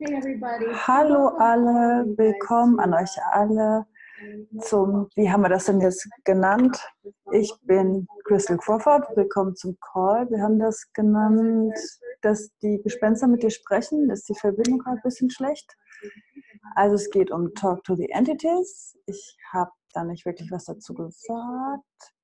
Hallo alle, willkommen an euch alle zum, wie haben wir das denn jetzt genannt? Ich bin Crystal Crawford, willkommen zum Call. Wir haben das genannt, dass die Gespenster mit dir sprechen, ist die Verbindung gerade ein bisschen schlecht. Also es geht um Talk to the Entities. Ich habe da nicht wirklich was dazu gesagt.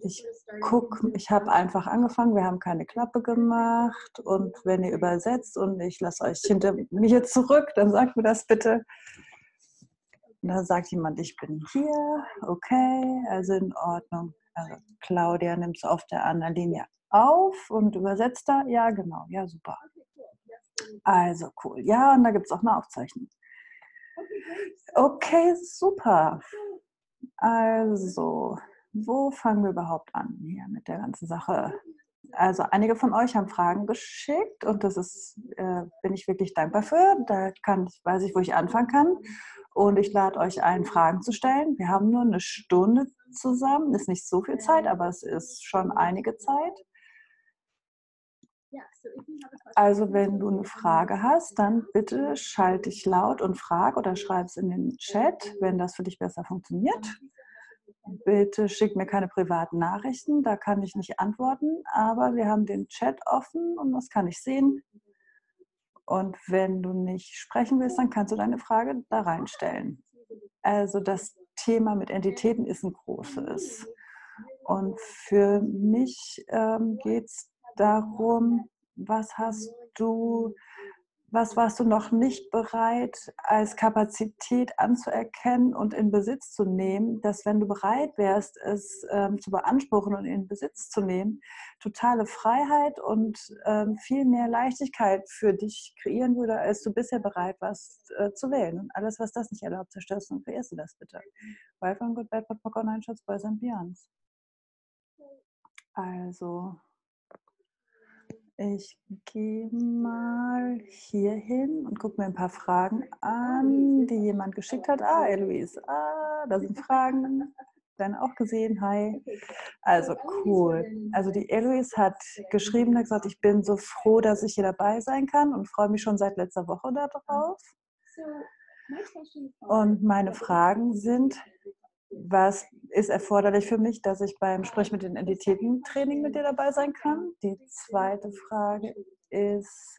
Ich gucke, ich habe einfach angefangen, wir haben keine Klappe gemacht und wenn ihr übersetzt und ich lasse euch hinter mir zurück, dann sagt mir das bitte. Und dann sagt jemand, ich bin hier, okay, also in Ordnung. Also Claudia nimmt es auf der anderen Linie auf und übersetzt da, ja genau, ja super. Also cool, ja, und da gibt es auch eine Aufzeichnung. Okay, super. Also, wo fangen wir überhaupt an hier mit der ganzen Sache? Also einige von euch haben Fragen geschickt und das ist, äh, bin ich wirklich dankbar für. Da kann, weiß ich, wo ich anfangen kann. Und ich lade euch ein, Fragen zu stellen. Wir haben nur eine Stunde zusammen. Ist nicht so viel Zeit, aber es ist schon einige Zeit. Also wenn du eine Frage hast, dann bitte schalte dich laut und frag oder schreib es in den Chat, wenn das für dich besser funktioniert. Bitte schick mir keine privaten Nachrichten, da kann ich nicht antworten, aber wir haben den Chat offen und das kann ich sehen. Und wenn du nicht sprechen willst, dann kannst du deine Frage da reinstellen. Also das Thema mit Entitäten ist ein großes. Und für mich ähm, geht es darum, was hast du was warst du noch nicht bereit als Kapazität anzuerkennen und in Besitz zu nehmen, dass wenn du bereit wärst, es ähm, zu beanspruchen und in Besitz zu nehmen, totale Freiheit und ähm, viel mehr Leichtigkeit für dich kreieren würde, als du bisher bereit warst äh, zu wählen. Und alles, was das nicht erlaubt, zerstörst du und verehrst du das bitte. Welcome, good, bad, Popcorn, Shots, Boys and Beyonds. Also, ich gehe mal hier hin und gucke mir ein paar Fragen an, die jemand geschickt hat. Ah, Eloise, ah, da sind Fragen. Dann auch gesehen, hi. Also cool. Also die Eloise hat geschrieben, hat gesagt, ich bin so froh, dass ich hier dabei sein kann und freue mich schon seit letzter Woche darauf. Und meine Fragen sind, was ist erforderlich für mich, dass ich beim Sprich mit den Entitäten Training mit dir dabei sein kann? Die zweite Frage ist,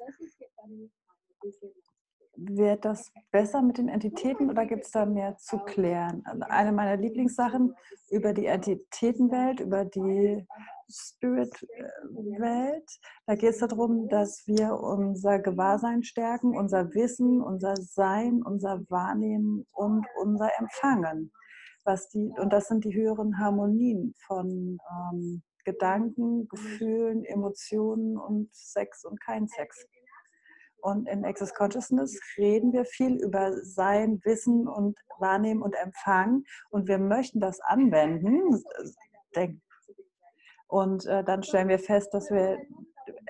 wird das besser mit den Entitäten oder gibt es da mehr zu klären? Also eine meiner Lieblingssachen über die Entitätenwelt, über die Spirit-Welt, da geht es darum, dass wir unser Gewahrsein stärken, unser Wissen, unser Sein, unser Wahrnehmen und unser Empfangen was die, und das sind die höheren Harmonien von ähm, Gedanken, Gefühlen, Emotionen und Sex und kein Sex. Und in Access Consciousness reden wir viel über Sein, Wissen und Wahrnehmen und Empfangen. Und wir möchten das anwenden. Und äh, dann stellen wir fest, dass wir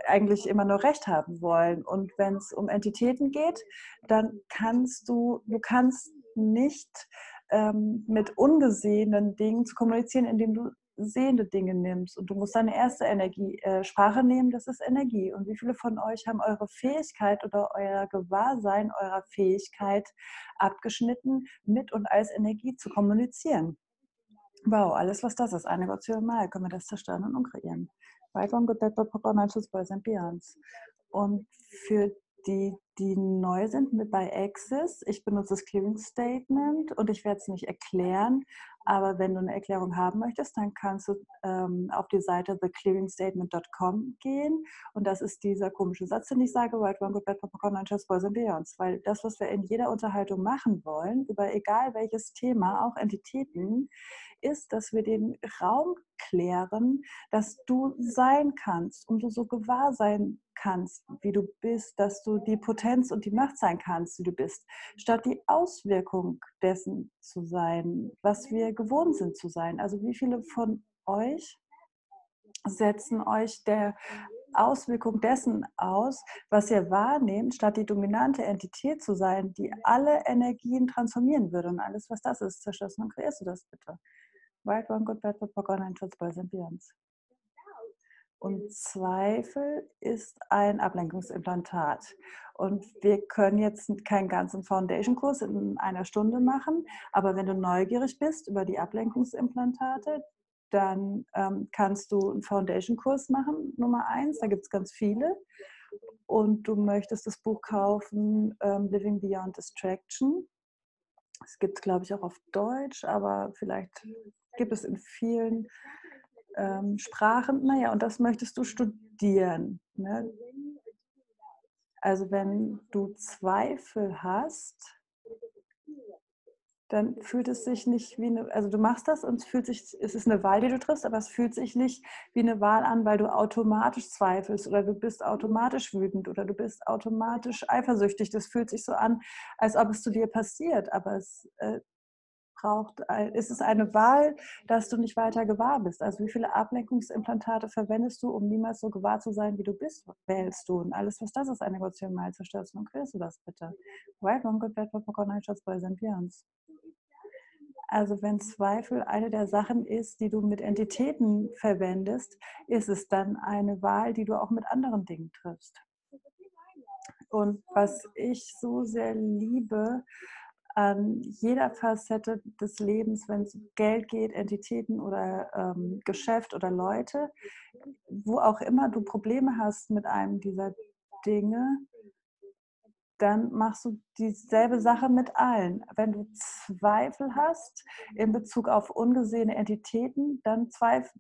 eigentlich immer nur Recht haben wollen. Und wenn es um Entitäten geht, dann kannst du, du kannst nicht ähm, mit ungesehenen Dingen zu kommunizieren, indem du sehende Dinge nimmst. Und du musst deine erste Energie, äh, Sprache nehmen, das ist Energie. Und wie viele von euch haben eure Fähigkeit oder euer Gewahrsein eurer Fähigkeit abgeschnitten, mit und als Energie zu kommunizieren? Wow, alles was das ist, eine Gott Mal, können wir das zerstören und umkreieren. On, good, bad. Und für die, die neu sind mit bei Access. Ich benutze das Clearing Statement und ich werde es nicht erklären, aber wenn du eine Erklärung haben möchtest, dann kannst du ähm, auf die Seite theclearingstatement.com gehen und das ist dieser komische Satz, den ich sage, right, one, good, bad, popcorn, just boys and beyonds, weil das, was wir in jeder Unterhaltung machen wollen, über egal welches Thema, auch Entitäten, ist, dass wir den Raum klären, dass du sein kannst und du so gewahr sein kannst, wie du bist, dass du die Potenz und die Macht sein kannst, wie du bist, statt die Auswirkung dessen zu sein, was wir gewohnt sind zu sein. Also wie viele von euch setzen euch der Auswirkung dessen aus, was ihr wahrnehmt, statt die dominante Entität zu sein, die alle Energien transformieren würde. Und alles, was das ist, zerstörst und kreierst du das bitte. Right, One, Good, Bad, Bad, Popcorn, ein Schutz, and Beyonds. Und Zweifel ist ein Ablenkungsimplantat. Und wir können jetzt keinen ganzen Foundation-Kurs in einer Stunde machen, aber wenn du neugierig bist über die Ablenkungsimplantate, dann ähm, kannst du einen Foundation-Kurs machen, Nummer eins. Da gibt es ganz viele. Und du möchtest das Buch kaufen, ähm, Living Beyond Distraction. Es gibt glaube ich, auch auf Deutsch, aber vielleicht gibt es in vielen ähm, Sprachen. Naja, und das möchtest du studieren. Ne? Also wenn du Zweifel hast, dann fühlt es sich nicht wie eine, also du machst das und es fühlt sich, es ist eine Wahl, die du triffst, aber es fühlt sich nicht wie eine Wahl an, weil du automatisch zweifelst oder du bist automatisch wütend oder du bist automatisch eifersüchtig. Das fühlt sich so an, als ob es zu dir passiert, aber es äh, braucht, ist es eine Wahl, dass du nicht weiter gewahr bist? Also wie viele Ablenkungsimplantate verwendest du, um niemals so gewahr zu sein, wie du bist? Wählst du? Und alles, was das ist, eine Negation mal zerstörst. Und kriegst du das bitte? Right, wrong, good, bad, popcorn, Schatz, präsentierens. Also wenn Zweifel eine der Sachen ist, die du mit Entitäten verwendest, ist es dann eine Wahl, die du auch mit anderen Dingen triffst. Und was ich so sehr liebe an jeder Facette des Lebens, wenn es um Geld geht, Entitäten oder ähm, Geschäft oder Leute, wo auch immer du Probleme hast mit einem dieser Dinge, dann machst du dieselbe Sache mit allen. Wenn du Zweifel hast in Bezug auf ungesehene Entitäten, dann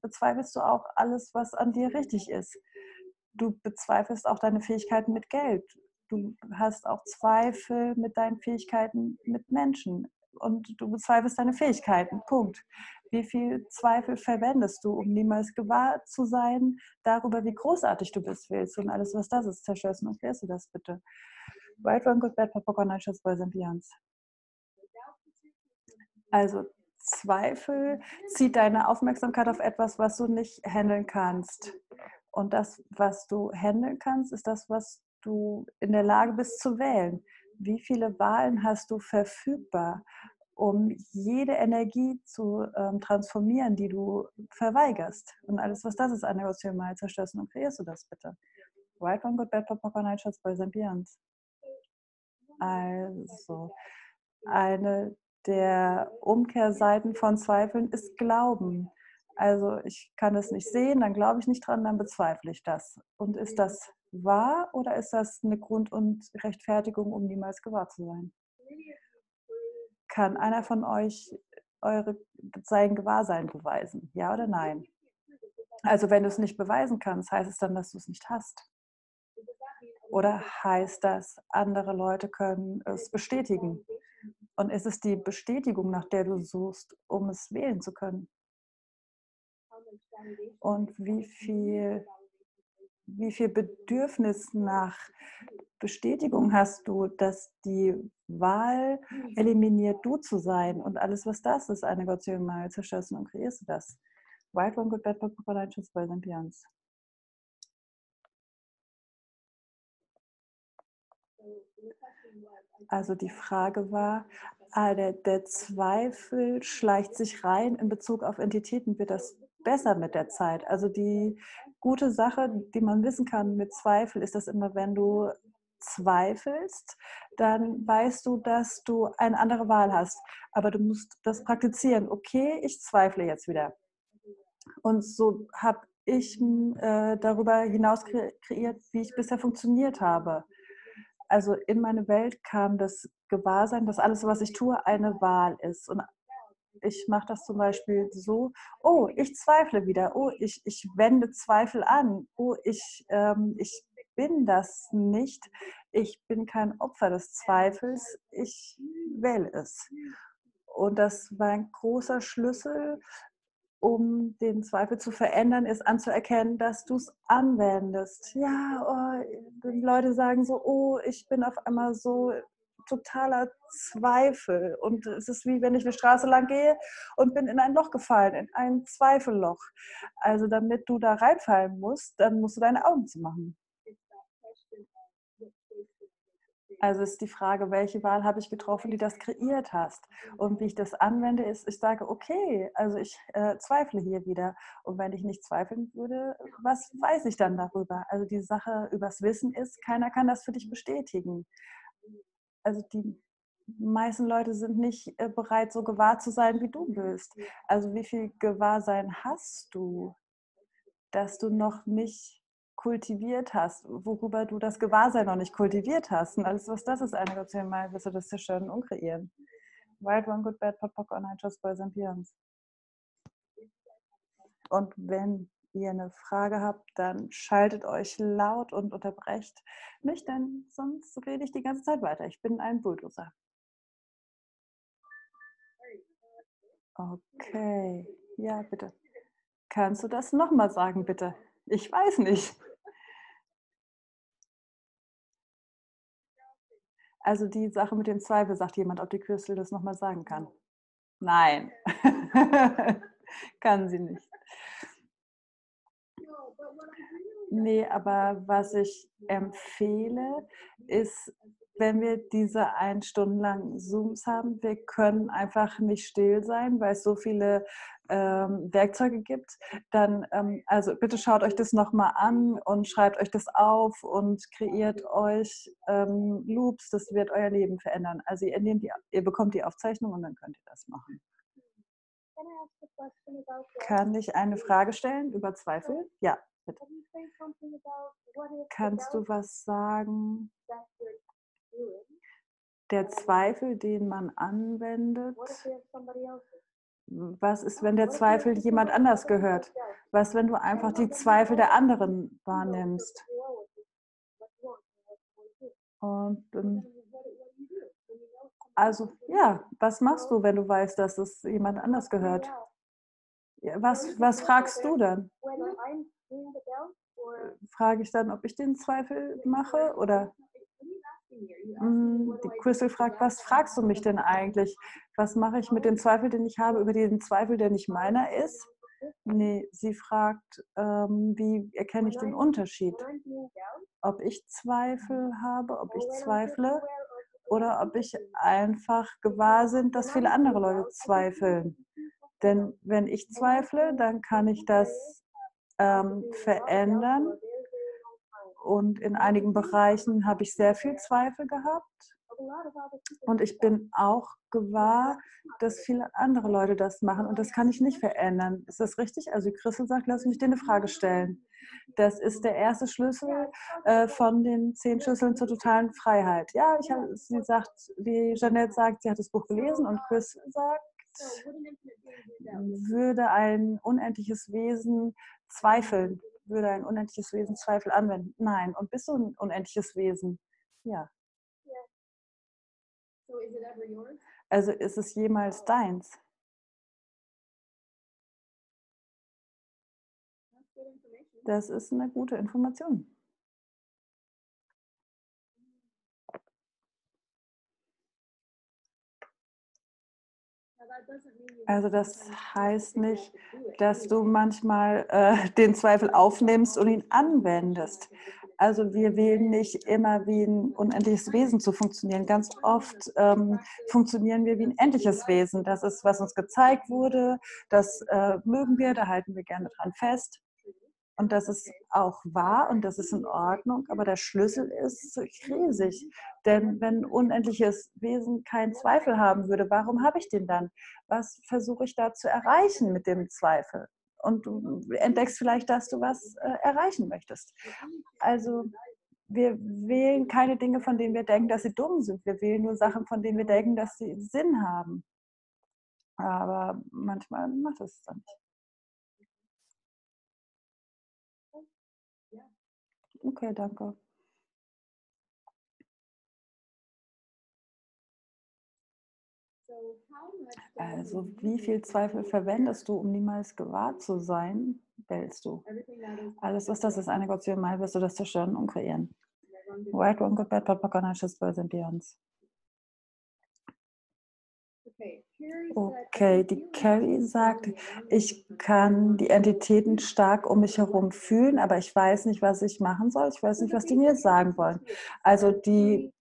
bezweifelst du auch alles, was an dir richtig ist. Du bezweifelst auch deine Fähigkeiten mit Geld du hast auch Zweifel mit deinen Fähigkeiten mit Menschen und du bezweifelst deine Fähigkeiten. Punkt. Wie viel Zweifel verwendest du, um niemals gewahr zu sein darüber, wie großartig du bist, willst und alles, was das ist, zerstörst und erklärst du das bitte. Right, wrong, good, bad, popcorn, and beyonds. Also Zweifel zieht deine Aufmerksamkeit auf etwas, was du nicht handeln kannst. Und das, was du handeln kannst, ist das, was du in der Lage bist zu wählen. Wie viele Wahlen hast du verfügbar, um jede Energie zu ähm, transformieren, die du verweigerst? Und alles, was das ist, eine Emotion mal zerstörst und kreierst du das bitte. Right, wrong, good, bad, pop, pop, night, shots, and beyonds. Also, eine der Umkehrseiten von Zweifeln ist Glauben. Also ich kann es nicht sehen, dann glaube ich nicht dran, dann bezweifle ich das. Und ist das wahr oder ist das eine Grund und Rechtfertigung, um niemals gewahr zu sein? Kann einer von euch eure, sein Gewahrsein beweisen? Ja oder nein? Also wenn du es nicht beweisen kannst, heißt es dann, dass du es nicht hast? Oder heißt das, andere Leute können es bestätigen? Und ist es die Bestätigung, nach der du suchst, um es wählen zu können? Und wie viel wie viel Bedürfnis nach Bestätigung hast du, dass die Wahl eliminiert, du zu sein und alles, was das ist, eine Negation mal zerschossen und kreierst du das. White One Good Bad Bad Papa Choose Boys and Also die Frage war, ah, der, der Zweifel schleicht sich rein in Bezug auf Entitäten. Wird das besser mit der Zeit? Also die, gute Sache, die man wissen kann mit Zweifel, ist dass immer, wenn du zweifelst, dann weißt du, dass du eine andere Wahl hast. Aber du musst das praktizieren. Okay, ich zweifle jetzt wieder. Und so habe ich äh, darüber hinaus kreiert, wie ich bisher funktioniert habe. Also in meine Welt kam das Gewahrsein, dass alles, was ich tue, eine Wahl ist. Und ich mache das zum Beispiel so, oh, ich zweifle wieder, oh, ich, ich wende Zweifel an, oh, ich, ähm, ich bin das nicht, ich bin kein Opfer des Zweifels, ich wähle es. Und das war ein großer Schlüssel, um den Zweifel zu verändern, ist anzuerkennen, dass du es anwendest. Ja, oh, die Leute sagen so, oh, ich bin auf einmal so totaler Zweifel. Und es ist wie wenn ich eine Straße lang gehe und bin in ein Loch gefallen, in ein Zweifelloch. Also damit du da reinfallen musst, dann musst du deine Augen zu machen. Also ist die Frage, welche Wahl habe ich getroffen, die das kreiert hast? Und wie ich das anwende, ist, ich sage, okay, also ich äh, zweifle hier wieder. Und wenn ich nicht zweifeln würde, was weiß ich dann darüber? Also die Sache übers Wissen ist, keiner kann das für dich bestätigen. Also die meisten Leute sind nicht äh, bereit, so gewahr zu sein, wie du bist. Also wie viel Gewahrsein hast du, dass du noch nicht kultiviert hast, worüber du das Gewahrsein noch nicht kultiviert hast. Und alles, was das ist, eine Gott mal, wirst du das zerstören und kreieren. Wild One, Good Bad, Pot, Pock, Online, Just Boys and Beyonds. Und wenn ihr eine Frage habt, dann schaltet euch laut und unterbrecht mich, denn sonst rede ich die ganze Zeit weiter. Ich bin ein Bulldozer. Okay, ja, bitte. Kannst du das nochmal sagen, bitte? Ich weiß nicht. Also die Sache mit dem Zweifel, sagt jemand, ob die Crystal das nochmal sagen kann. Nein, kann sie nicht. Nee, aber was ich empfehle, ist wenn wir diese ein Stunden lang Zooms haben, wir können einfach nicht still sein, weil es so viele ähm, Werkzeuge gibt, dann, ähm, also bitte schaut euch das nochmal an und schreibt euch das auf und kreiert euch ähm, Loops, das wird euer Leben verändern. Also ihr, die, ihr bekommt die Aufzeichnung und dann könnt ihr das machen. Kann ich eine Frage stellen über Zweifel? Ja, bitte. Kannst du was sagen der Zweifel, den man anwendet, was ist, wenn der Zweifel jemand anders gehört? Was, wenn du einfach die Zweifel der anderen wahrnimmst? Und ähm, also ja, was machst du, wenn du weißt, dass es jemand anders gehört? Was, was fragst du dann? Frage ich dann, ob ich den Zweifel mache oder die Crystal fragt, was fragst du mich denn eigentlich? Was mache ich mit dem Zweifel, den ich habe, über den Zweifel, der nicht meiner ist? Nee, sie fragt, ähm, wie erkenne ich den Unterschied? Ob ich Zweifel habe, ob ich zweifle oder ob ich einfach gewahr sind, dass viele andere Leute zweifeln. Denn wenn ich zweifle, dann kann ich das ähm, verändern und in einigen Bereichen habe ich sehr viel Zweifel gehabt. Und ich bin auch gewahr, dass viele andere Leute das machen und das kann ich nicht verändern. Ist das richtig? Also Christel sagt, lass mich dir eine Frage stellen. Das ist der erste Schlüssel äh, von den zehn Schlüsseln zur totalen Freiheit. Ja, ich habe, sie sagt, wie Jeanette sagt, sie hat das Buch gelesen und Chris sagt, würde ein unendliches Wesen zweifeln würde ein unendliches Wesen Zweifel anwenden? Nein. Und bist du ein unendliches Wesen? Ja. Also ist es jemals deins? Das ist eine gute Information. Also das heißt nicht, dass du manchmal äh, den Zweifel aufnimmst und ihn anwendest. Also wir wählen nicht immer wie ein unendliches Wesen zu funktionieren. Ganz oft ähm, funktionieren wir wie ein endliches Wesen. Das ist, was uns gezeigt wurde. Das äh, mögen wir, da halten wir gerne dran fest. Und das ist auch wahr und das ist in Ordnung, aber der Schlüssel ist riesig. Denn wenn unendliches Wesen keinen Zweifel haben würde, warum habe ich den dann? Was versuche ich da zu erreichen mit dem Zweifel? Und du entdeckst vielleicht, dass du was äh, erreichen möchtest. Also wir wählen keine Dinge, von denen wir denken, dass sie dumm sind. Wir wählen nur Sachen, von denen wir denken, dass sie Sinn haben. Aber manchmal macht es dann nicht. Okay, danke. Also, wie viel Zweifel verwendest du, um niemals gewahr zu sein, wählst du? Alles, was das ist, eine Gott mal wirst du das zerstören und kreieren. White One, Good Bad, Bad, Bad, Birds and Beyonds. Okay, die Carrie sagt, ich kann die Entitäten stark um mich herum fühlen, aber ich weiß nicht, was ich machen soll. Ich weiß nicht, was die mir sagen wollen. Also die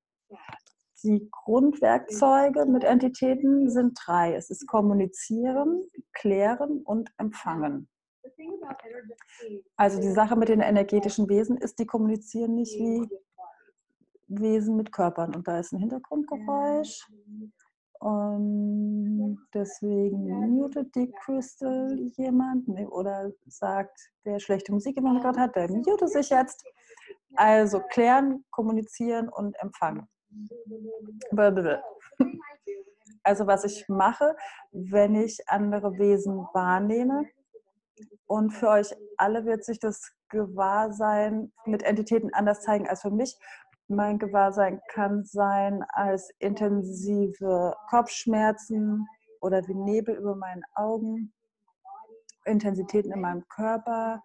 Die Grundwerkzeuge mit Entitäten sind drei. Es ist Kommunizieren, Klären und Empfangen. Also die Sache mit den energetischen Wesen ist, die kommunizieren nicht wie Wesen mit Körpern. Und da ist ein Hintergrundgeräusch. Und deswegen mutet die Crystal jemand oder sagt, wer schlechte Musik im Hintergrund hat, der mutet sich jetzt. Also klären, kommunizieren und empfangen. Also was ich mache, wenn ich andere Wesen wahrnehme, und für euch alle wird sich das Gewahrsein mit Entitäten anders zeigen als für mich. Mein Gewahrsein kann sein als intensive Kopfschmerzen oder wie Nebel über meinen Augen, Intensitäten in meinem Körper.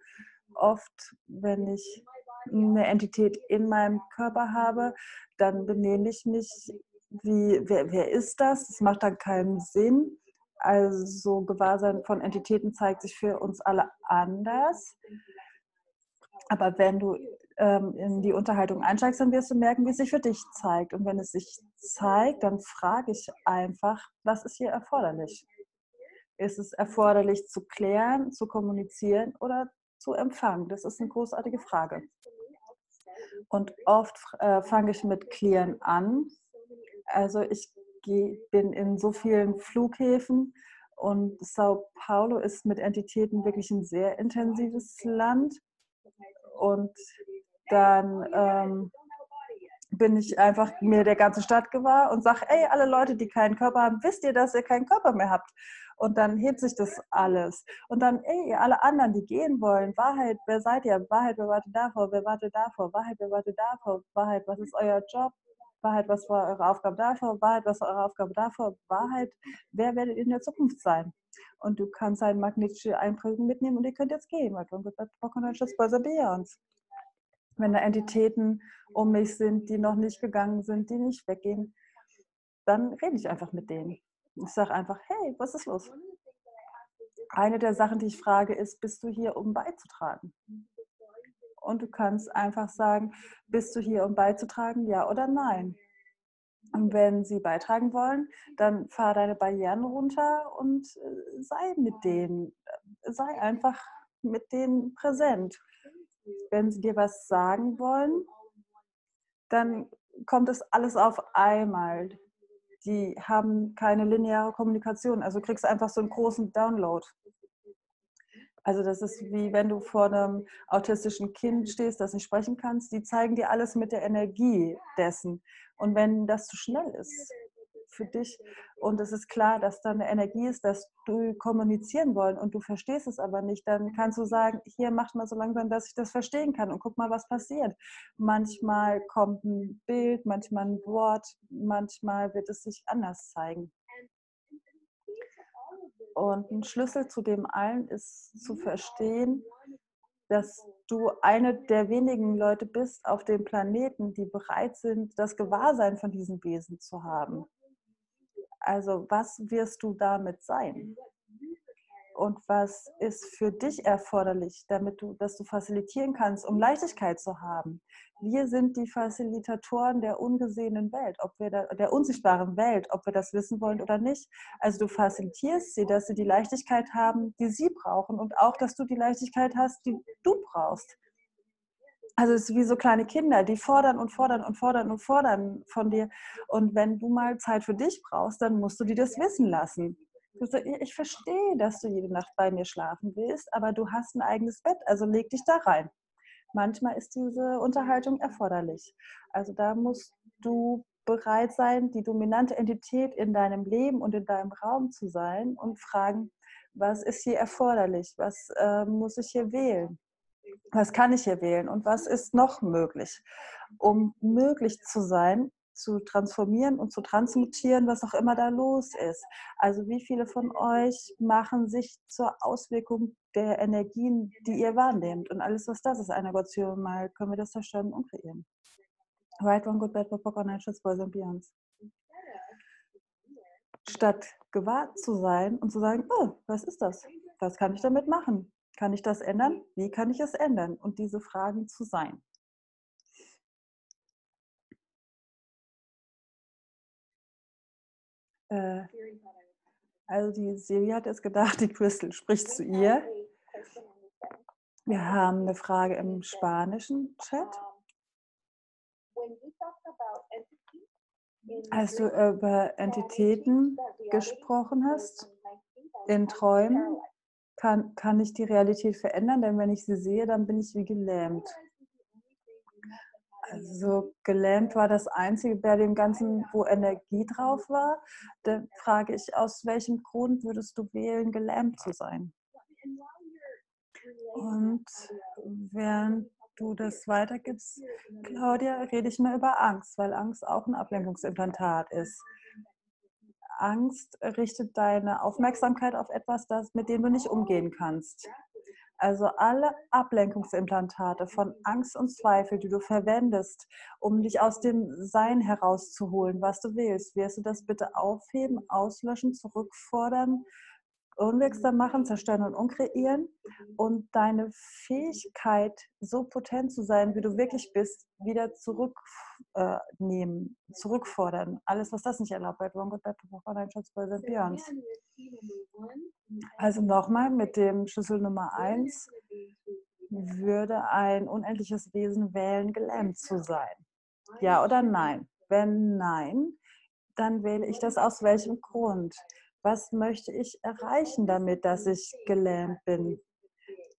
Oft, wenn ich eine Entität in meinem Körper habe, dann benehme ich mich wie, wer, wer ist das? Das macht dann keinen Sinn. Also Gewahrsein von Entitäten zeigt sich für uns alle anders. Aber wenn du in die Unterhaltung einsteigst, dann wirst du merken, wie es sich für dich zeigt. Und wenn es sich zeigt, dann frage ich einfach, was ist hier erforderlich? Ist es erforderlich zu klären, zu kommunizieren oder zu empfangen? Das ist eine großartige Frage. Und oft äh, fange ich mit Klären an. Also ich bin in so vielen Flughäfen und Sao Paulo ist mit Entitäten wirklich ein sehr intensives Land. Und dann ähm, bin ich einfach mir der ganzen Stadt gewahr und sage, ey, alle Leute, die keinen Körper haben, wisst ihr, dass ihr keinen Körper mehr habt? Und dann hebt sich das alles. Und dann, ey, alle anderen, die gehen wollen, Wahrheit, wer seid ihr? Wahrheit, wer wartet davor? Wer wartet davor? Wahrheit, wer wartet davor? Wahrheit, was ist euer Job? Wahrheit, was war eure Aufgabe davor? Wahrheit, was war eure Aufgabe davor? Wahrheit, wer werdet ihr in der Zukunft sein? Und du kannst eine magnetische Einprägung mitnehmen und ihr könnt jetzt gehen. Wenn da Entitäten um mich sind, die noch nicht gegangen sind, die nicht weggehen, dann rede ich einfach mit denen. Ich sage einfach, hey, was ist los? Eine der Sachen, die ich frage, ist, bist du hier, um beizutragen? Und du kannst einfach sagen, bist du hier, um beizutragen, ja oder nein? Und wenn sie beitragen wollen, dann fahr deine Barrieren runter und äh, sei mit denen, sei einfach mit denen präsent. Wenn sie dir was sagen wollen, dann kommt es alles auf einmal die haben keine lineare Kommunikation. Also kriegst du einfach so einen großen Download. Also das ist wie wenn du vor einem autistischen Kind stehst, das nicht sprechen kannst. Die zeigen dir alles mit der Energie dessen. Und wenn das zu schnell ist für dich und es ist klar, dass da eine Energie ist, dass du kommunizieren wollen und du verstehst es aber nicht, dann kannst du sagen, hier macht mal so langsam, dass ich das verstehen kann und guck mal, was passiert. Manchmal kommt ein Bild, manchmal ein Wort, manchmal wird es sich anders zeigen. Und ein Schlüssel zu dem allen ist zu verstehen, dass du eine der wenigen Leute bist auf dem Planeten, die bereit sind, das Gewahrsein von diesen Wesen zu haben. Also was wirst du damit sein? Und was ist für dich erforderlich, damit du, dass du facilitieren kannst, um Leichtigkeit zu haben? Wir sind die Facilitatoren der ungesehenen Welt, ob wir da, der unsichtbaren Welt, ob wir das wissen wollen oder nicht. Also du facilitierst sie, dass sie die Leichtigkeit haben, die sie brauchen und auch, dass du die Leichtigkeit hast, die du brauchst. Also es ist wie so kleine Kinder, die fordern und fordern und fordern und fordern von dir. Und wenn du mal Zeit für dich brauchst, dann musst du dir das wissen lassen. Ich verstehe, dass du jede Nacht bei mir schlafen willst, aber du hast ein eigenes Bett, also leg dich da rein. Manchmal ist diese Unterhaltung erforderlich. Also da musst du bereit sein, die dominante Entität in deinem Leben und in deinem Raum zu sein und fragen, was ist hier erforderlich? Was äh, muss ich hier wählen? Was kann ich hier wählen und was ist noch möglich, um möglich zu sein, zu transformieren und zu transmutieren, was auch immer da los ist. Also wie viele von euch machen sich zur Auswirkung der Energien, die ihr wahrnehmt und alles, was das ist, eine Negation mal, können wir das zerstören und kreieren. Right, one, good, bad, pop, natural, boys and beyonds. Statt gewahrt zu sein und zu sagen, oh, was ist das? Was kann ich damit machen? Kann ich das ändern? Wie kann ich es ändern? Und diese Fragen zu sein. Äh, also die Siri hat jetzt gedacht, die Crystal spricht zu ihr. Wir haben eine Frage im spanischen Chat. Als du über Entitäten gesprochen hast, in Träumen, kann, kann ich die Realität verändern, denn wenn ich sie sehe, dann bin ich wie gelähmt. Also gelähmt war das Einzige bei dem Ganzen, wo Energie drauf war. Da frage ich, aus welchem Grund würdest du wählen, gelähmt zu sein? Und während du das weitergibst, Claudia, rede ich mal über Angst, weil Angst auch ein Ablenkungsimplantat ist. Angst richtet deine Aufmerksamkeit auf etwas, das, mit dem du nicht umgehen kannst. Also alle Ablenkungsimplantate von Angst und Zweifel, die du verwendest, um dich aus dem Sein herauszuholen, was du willst, wirst du das bitte aufheben, auslöschen, zurückfordern, unwirksam machen, zerstören und unkreieren und deine Fähigkeit, so potent zu sein, wie du wirklich bist, wieder zurücknehmen, äh, zurückfordern. Alles, was das nicht erlaubt wird, Wrong God, Bad, Online, Schatz, Boys and. Also nochmal mit dem Schlüssel Nummer 1 würde ein unendliches Wesen wählen, gelähmt zu sein. Ja oder nein? Wenn nein, dann wähle ich das aus welchem Grund? Was möchte ich erreichen damit, dass ich gelähmt bin?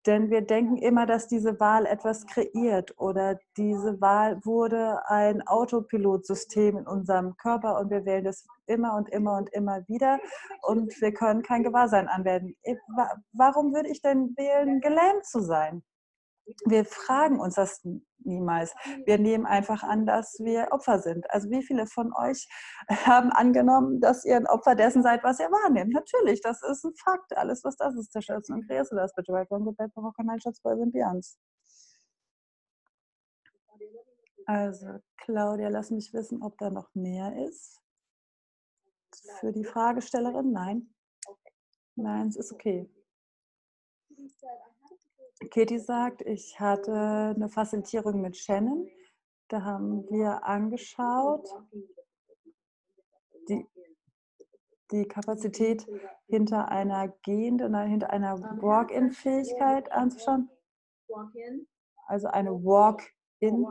Denn wir denken immer, dass diese Wahl etwas kreiert oder diese Wahl wurde ein Autopilotsystem in unserem Körper und wir wählen das immer und immer und immer wieder und wir können kein Gewahrsein anwenden. Warum würde ich denn wählen, gelähmt zu sein? Wir fragen uns das niemals. Wir nehmen einfach an, dass wir Opfer sind. Also wie viele von euch haben angenommen, dass ihr ein Opfer dessen seid, was ihr wahrnehmt? Natürlich, das ist ein Fakt. Alles, was das ist, zerstörst und kreierst du das bitte. Right, wrong, good, bad, Kanal, Schatz, Boys and Beyonds. Also, Claudia, lass mich wissen, ob da noch mehr ist. Für die Fragestellerin? Nein. Nein, es ist okay. Katie sagt, ich hatte eine Facilitierung mit Shannon. Da haben wir angeschaut, die, die Kapazität hinter einer gehenden, hinter einer Walk-in-Fähigkeit anzuschauen. Also eine Walk-in.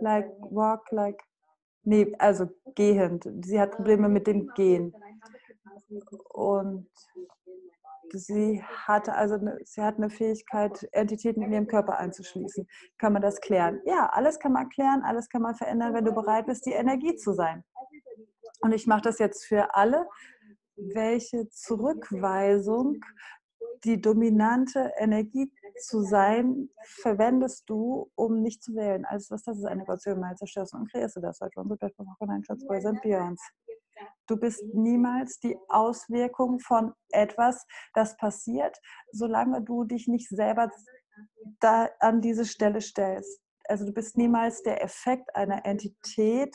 Like walk, like. Nee, also gehend. Sie hat Probleme mit dem Gehen. Und sie hatte also eine, sie hat eine Fähigkeit, Entitäten in ihrem Körper einzuschließen. Kann man das klären? Ja, alles kann man klären, alles kann man verändern, wenn du bereit bist, die Energie zu sein. Und ich mache das jetzt für alle. Welche Zurückweisung, die dominante Energie zu sein, verwendest du, um nicht zu wählen? Alles, was das ist, eine Gottsöhne, mal zerstörst und kreierst du das. Heute und Gott, von einem Schatz, bei St. Björns. Du bist niemals die Auswirkung von etwas, das passiert, solange du dich nicht selber da an diese Stelle stellst. Also du bist niemals der Effekt einer Entität,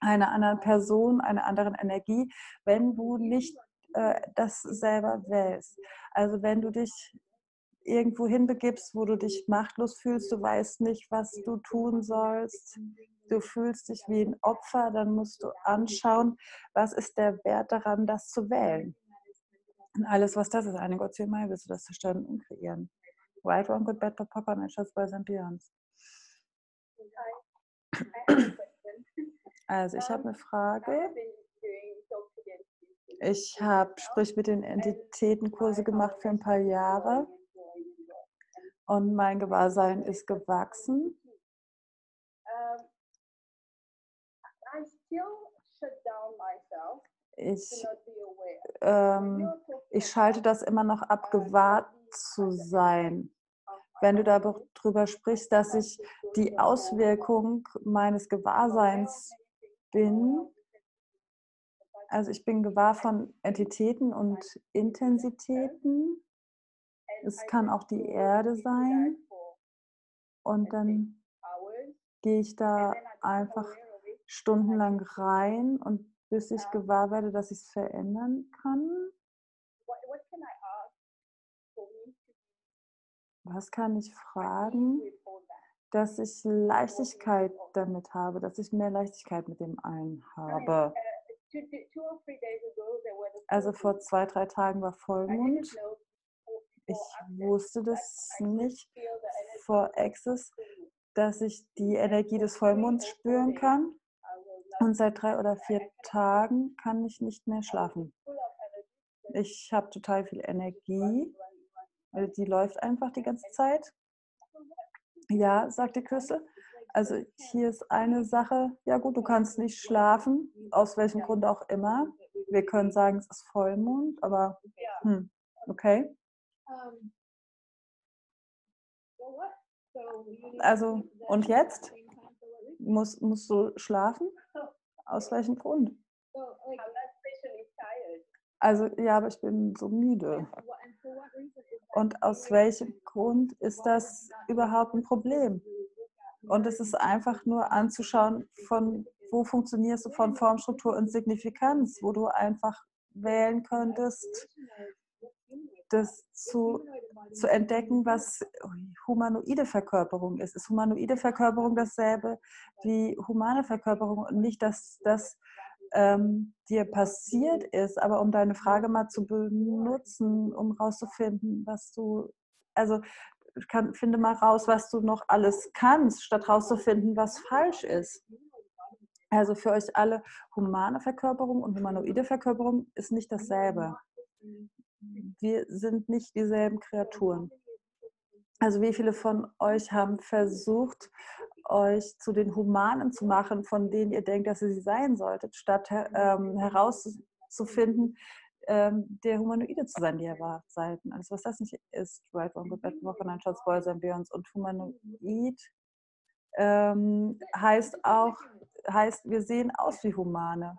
einer anderen Person, einer anderen Energie, wenn du nicht äh, das selber wählst. Also wenn du dich irgendwo hinbegibst, wo du dich machtlos fühlst, du weißt nicht, was du tun sollst, du fühlst dich wie ein Opfer, dann musst du anschauen, was ist der Wert daran, das zu wählen. Und alles, was das ist, eine Gott Mai, willst du das zerstören und kreieren. Right, wrong, good, bad, papa, and Schatz, boys and beyonds. Also, ich habe eine Frage. Ich habe, sprich mit den Entitätenkurse gemacht für ein paar Jahre und mein Gewahrsein ist gewachsen. Ich, ähm, ich schalte das immer noch ab, gewahrt zu sein. Wenn du darüber sprichst, dass ich die Auswirkung meines Gewahrseins bin, also ich bin gewahr von Entitäten und Intensitäten. Es kann auch die Erde sein. Und dann gehe ich da einfach stundenlang rein und bis ich gewahr werde, dass ich es verändern kann? Was kann ich fragen, dass ich Leichtigkeit damit habe, dass ich mehr Leichtigkeit mit dem einen habe. Also vor zwei, drei Tagen war Vollmond. Ich wusste das nicht vor Access, dass ich die Energie des Vollmonds spüren kann. Und seit drei oder vier Tagen kann ich nicht mehr schlafen. Ich habe total viel Energie. Die läuft einfach die ganze Zeit. Ja, sagte Küsse. Also hier ist eine Sache, ja gut, du kannst nicht schlafen, aus welchem Grund auch immer. Wir können sagen, es ist Vollmond, aber hm, okay. Also, und jetzt? Muss, musst du schlafen? Aus welchem Grund? Also, ja, aber ich bin so müde. Und aus welchem Grund ist das überhaupt ein Problem? Und es ist einfach nur anzuschauen, von wo funktionierst du von Formstruktur und Signifikanz, wo du einfach wählen könntest, das zu, zu entdecken, was humanoide Verkörperung ist. Ist humanoide Verkörperung dasselbe wie humane Verkörperung und nicht, dass das ähm, dir passiert ist, aber um deine Frage mal zu benutzen, um rauszufinden, was du, also kann, finde mal raus, was du noch alles kannst, statt rauszufinden, was falsch ist. Also für euch alle, humane Verkörperung und humanoide Verkörperung ist nicht dasselbe. Wir sind nicht dieselben Kreaturen. Also wie viele von euch haben versucht, euch zu den Humanen zu machen, von denen ihr denkt, dass ihr sie sein solltet, statt ähm, herauszufinden, ähm, der Humanoide zu sein, die ihr war, seid. Alles, was das nicht ist, Right, Wrong, Good, Bad, Wochenend, Shots, Boys and Beyonds und Humanoid ähm, heißt auch, heißt, wir sehen aus wie Humane.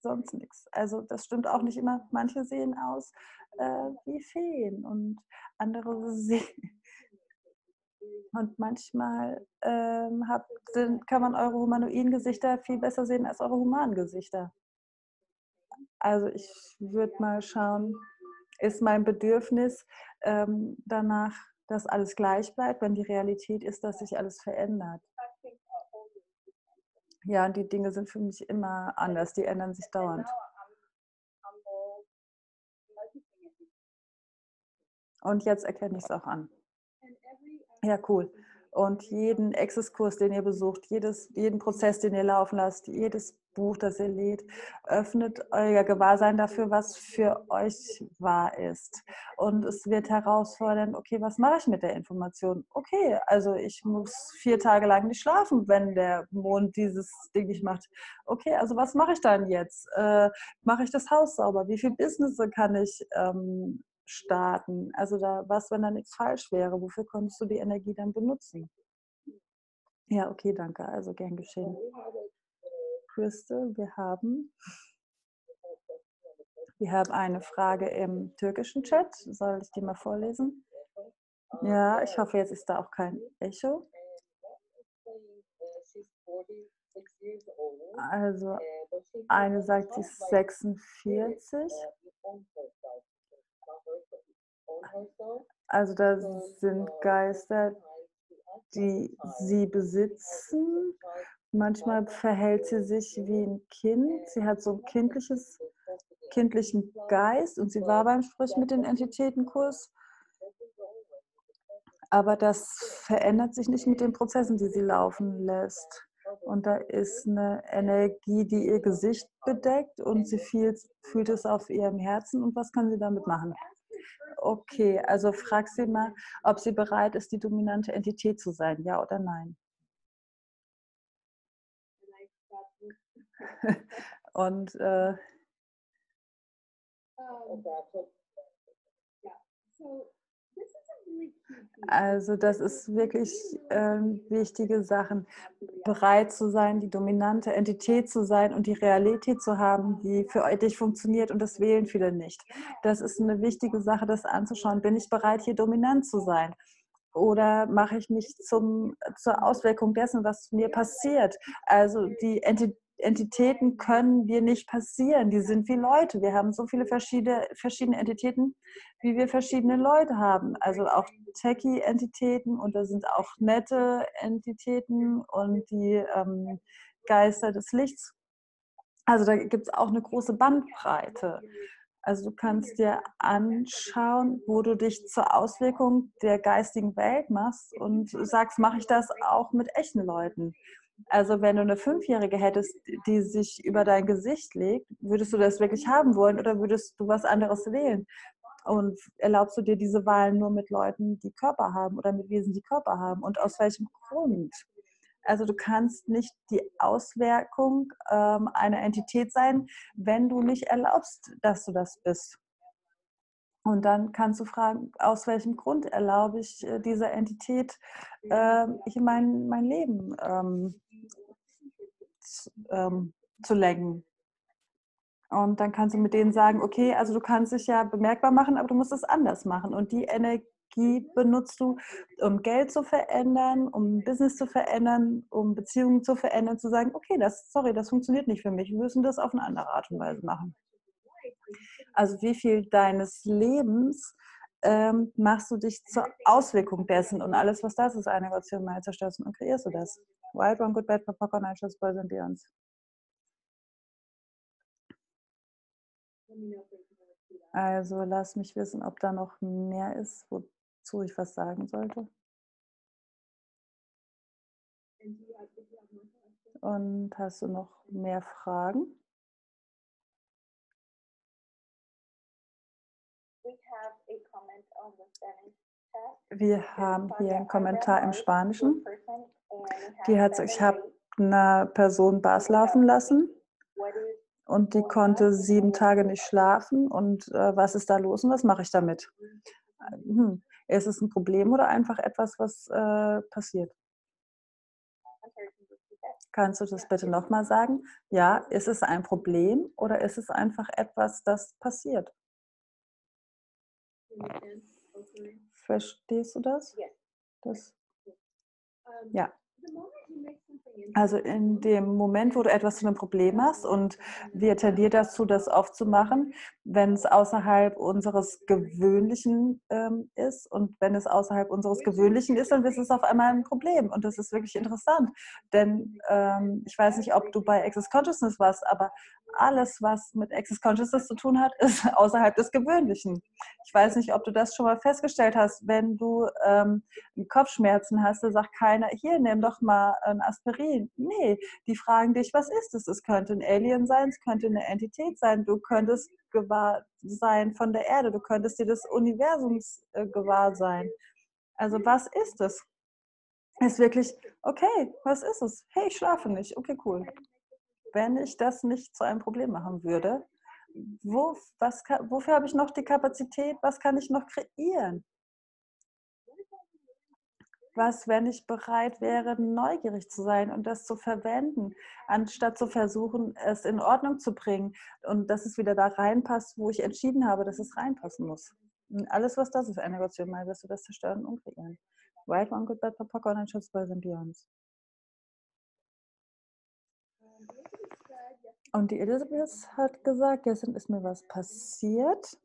Sonst nichts. Also das stimmt auch nicht immer. Manche sehen aus äh, wie Feen und andere sehen. Und manchmal ähm, sind, kann man eure humanoiden Gesichter viel besser sehen als eure humanen Gesichter. Also ich würde mal schauen, ist mein Bedürfnis ähm, danach, dass alles gleich bleibt, wenn die Realität ist, dass sich alles verändert. Ja, und die Dinge sind für mich immer anders, die ändern sich dauernd. Und jetzt erkenne ich es auch an. Ja, cool. Und jeden Access-Kurs, den ihr besucht, jedes, jeden Prozess, den ihr laufen lasst, jedes Buch, das ihr lädt, öffnet euer Gewahrsein dafür, was für euch wahr ist. Und es wird herausfordern, okay, was mache ich mit der Information? Okay, also ich muss vier Tage lang nicht schlafen, wenn der Mond dieses Ding nicht macht. Okay, also was mache ich dann jetzt? Äh, mache ich das Haus sauber? Wie viel Business kann ich ähm, starten? Also da, was, wenn da nichts falsch wäre? Wofür könntest du die Energie dann benutzen? Ja, okay, danke. Also gern geschehen. Crystal, wir haben, wir haben eine Frage im türkischen Chat. Soll ich die mal vorlesen? Ja, ich hoffe, jetzt ist da auch kein Echo. Also, eine sagt, sie ist 46. Also, da sind Geister, die sie besitzen Manchmal verhält sie sich wie ein Kind. Sie hat so ein kindliches, kindlichen Geist und sie war beim Sprich mit den Entitätenkurs. Aber das verändert sich nicht mit den Prozessen, die sie laufen lässt. Und da ist eine Energie, die ihr Gesicht bedeckt und sie fühlt, fühlt es auf ihrem Herzen. Und was kann sie damit machen? Okay, also frag sie mal, ob sie bereit ist, die dominante Entität zu sein, ja oder nein. Und äh, also das ist wirklich äh, wichtige Sachen, bereit zu sein, die dominante Entität zu sein und die Realität zu haben, die für dich funktioniert und das wählen viele nicht. Das ist eine wichtige Sache, das anzuschauen. Bin ich bereit, hier dominant zu sein? Oder mache ich mich zum, zur Auswirkung dessen, was mir passiert? Also die Entität Entitäten können dir nicht passieren. Die sind wie Leute. Wir haben so viele verschiedene, verschiedene Entitäten, wie wir verschiedene Leute haben. Also auch Techie-Entitäten und da sind auch nette Entitäten und die ähm, Geister des Lichts. Also da gibt es auch eine große Bandbreite. Also du kannst dir anschauen, wo du dich zur Auswirkung der geistigen Welt machst und sagst, mache ich das auch mit echten Leuten? Also wenn du eine Fünfjährige hättest, die sich über dein Gesicht legt, würdest du das wirklich haben wollen oder würdest du was anderes wählen? Und erlaubst du dir diese Wahl nur mit Leuten, die Körper haben oder mit Wesen, die Körper haben? Und aus welchem Grund? Also du kannst nicht die Auswirkung ähm, einer Entität sein, wenn du nicht erlaubst, dass du das bist. Und dann kannst du fragen, aus welchem Grund erlaube ich äh, dieser Entität äh, hier mein, mein Leben ähm, ähm, zu lenken. Und dann kannst du mit denen sagen, okay, also du kannst dich ja bemerkbar machen, aber du musst es anders machen. Und die Energie benutzt du, um Geld zu verändern, um Business zu verändern, um Beziehungen zu verändern, zu sagen, okay, das, sorry, das funktioniert nicht für mich. Wir müssen das auf eine andere Art und Weise machen. Also wie viel deines Lebens ähm, machst du dich zur Auswirkung dessen und alles, was das ist, eine Negation mal zerstörst und kreierst du das. Wild One, Good Bad, Papa, Conscious, Boys and Beyonds. Also lass mich wissen, ob da noch mehr ist, wozu ich was sagen sollte. Und hast du noch mehr Fragen? Wir haben hier einen Kommentar im Spanischen. Die hat, ich habe eine Person Bass laufen lassen und die konnte sieben Tage nicht schlafen. Und äh, was ist da los und was mache ich damit? Hm. Ist es ein Problem oder einfach etwas, was äh, passiert? Kannst du das bitte nochmal sagen? Ja, ist es ein Problem oder ist es einfach etwas, das passiert? Verstehst du das? das ja. Also in dem Moment, wo du etwas zu einem Problem hast und wir tendieren dazu, das oft zu machen, wenn es außerhalb unseres Gewöhnlichen ähm, ist und wenn es außerhalb unseres Gewöhnlichen ist, dann ist es auf einmal ein Problem und das ist wirklich interessant, denn ähm, ich weiß nicht, ob du bei Access Consciousness warst, aber alles, was mit Access Consciousness zu tun hat, ist außerhalb des Gewöhnlichen. Ich weiß nicht, ob du das schon mal festgestellt hast, wenn du ähm, Kopfschmerzen hast, da sagt keiner, hier, nimm doch mal ein Aspirin. Nee, die fragen dich, was ist es? Es könnte ein Alien sein, es könnte eine Entität sein, du könntest gewahr sein von der Erde, du könntest dir des Universums äh, gewahr sein. Also was ist es? Ist wirklich, okay, was ist es? Hey, ich schlafe nicht. Okay, cool wenn ich das nicht zu einem Problem machen würde, wo, was, wofür habe ich noch die Kapazität? Was kann ich noch kreieren? Was, wenn ich bereit wäre, neugierig zu sein und das zu verwenden, anstatt zu versuchen, es in Ordnung zu bringen und dass es wieder da reinpasst, wo ich entschieden habe, dass es reinpassen muss. Und alles, was das ist, eine Negation, mal wirst du das zerstören und kreieren. Right, one, good, bad, papa, and just boys and beyonds. Und die Elisabeth hat gesagt, gestern ist mir was passiert.